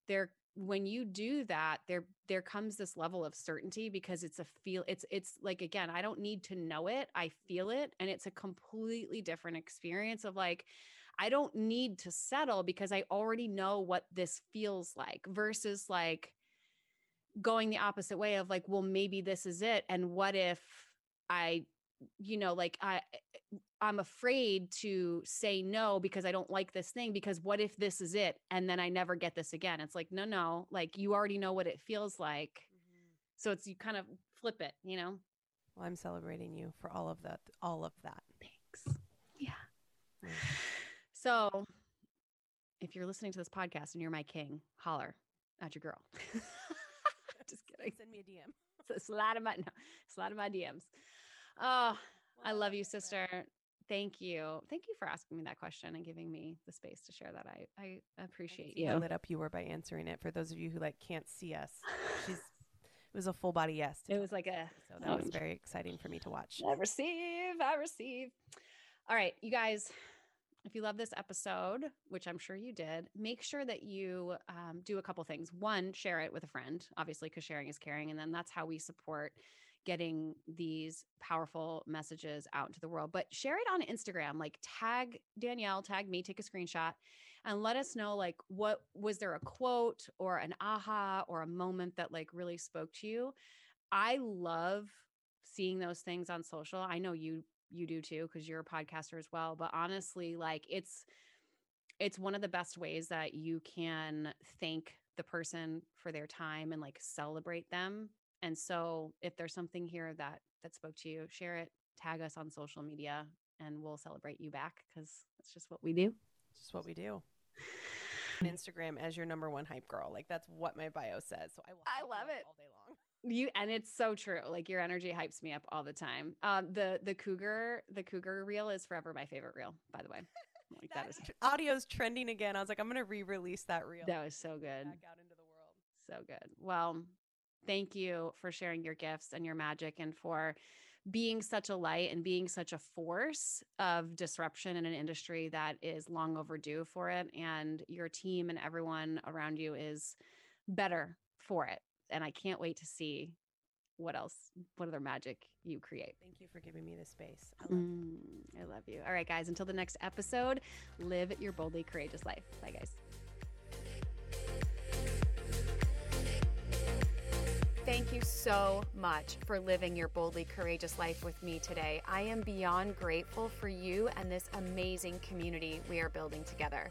there when you do that there there comes this level of certainty because it's a feel it's it's like again i don't need to know it i feel it and it's a completely different experience of like i don't need to settle because i already know what this feels like versus like going the opposite way of like well maybe this is it and what if i you know like i i'm afraid to say no because i don't like this thing because what if this is it and then i never get this again? It's like no no like you already know what it feels like. Mm-hmm. so it's you kind of flip it you know? Well i'm celebrating you for all of that all of that. Thanks. Yeah. Mm. so if you're listening to this podcast and you're my king holler at your girl. Just kidding. Send me a dm so slide of my no, slide of my dms Oh, I love you, sister. Thank you. Thank you for asking me that question and giving me the space to share that. I, I appreciate you. How lit up you were by answering it. For those of you who like can't see us, she's it was a full body yes. It was like a so that was very exciting for me to watch. I receive, I receive. All right, you guys, if you love this episode, which I'm sure you did, make sure that you um, do a couple things. One, share it with a friend, obviously, because sharing is caring. And then that's how we support getting these powerful messages out into the world. But share it on Instagram, like tag Danielle, tag me, take a screenshot and let us know like what was there a quote or an aha or a moment that like really spoke to you. I love seeing those things on social. I know you you do too because you're a podcaster as well, but honestly like it's it's one of the best ways that you can thank the person for their time and like celebrate them and so if there's something here that that spoke to you, share it, tag us on social media and we'll celebrate you back cuz it's just what we do. It's just what we do. Instagram as your number one hype girl. Like that's what my bio says. So I will I love it all day long. You and it's so true. Like your energy hypes me up all the time. Um, the the cougar the cougar reel is forever my favorite reel. By the way, like that, that is audio's trending again. I was like, I'm gonna re-release that reel. That was so good. Back out into the world. So good. Well, Thank you for sharing your gifts and your magic and for being such a light and being such a force of disruption in an industry that is long overdue for it. And your team and everyone around you is better for it. And I can't wait to see what else, what other magic you create. Thank you for giving me the space. I love, mm, I love you. All right, guys, until the next episode, live your boldly courageous life. Bye, guys. Thank you so much for living your boldly courageous life with me today. I am beyond grateful for you and this amazing community we are building together.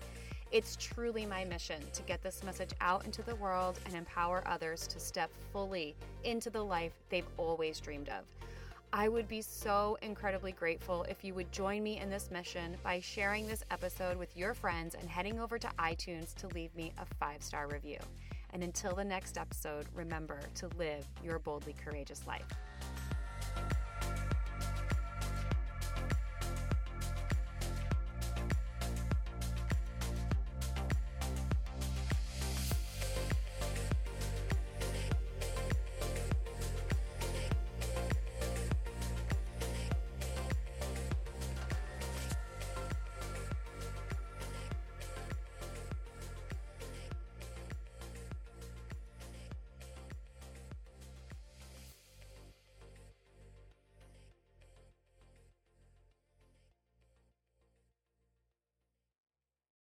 It's truly my mission to get this message out into the world and empower others to step fully into the life they've always dreamed of. I would be so incredibly grateful if you would join me in this mission by sharing this episode with your friends and heading over to iTunes to leave me a five star review. And until the next episode, remember to live your boldly courageous life.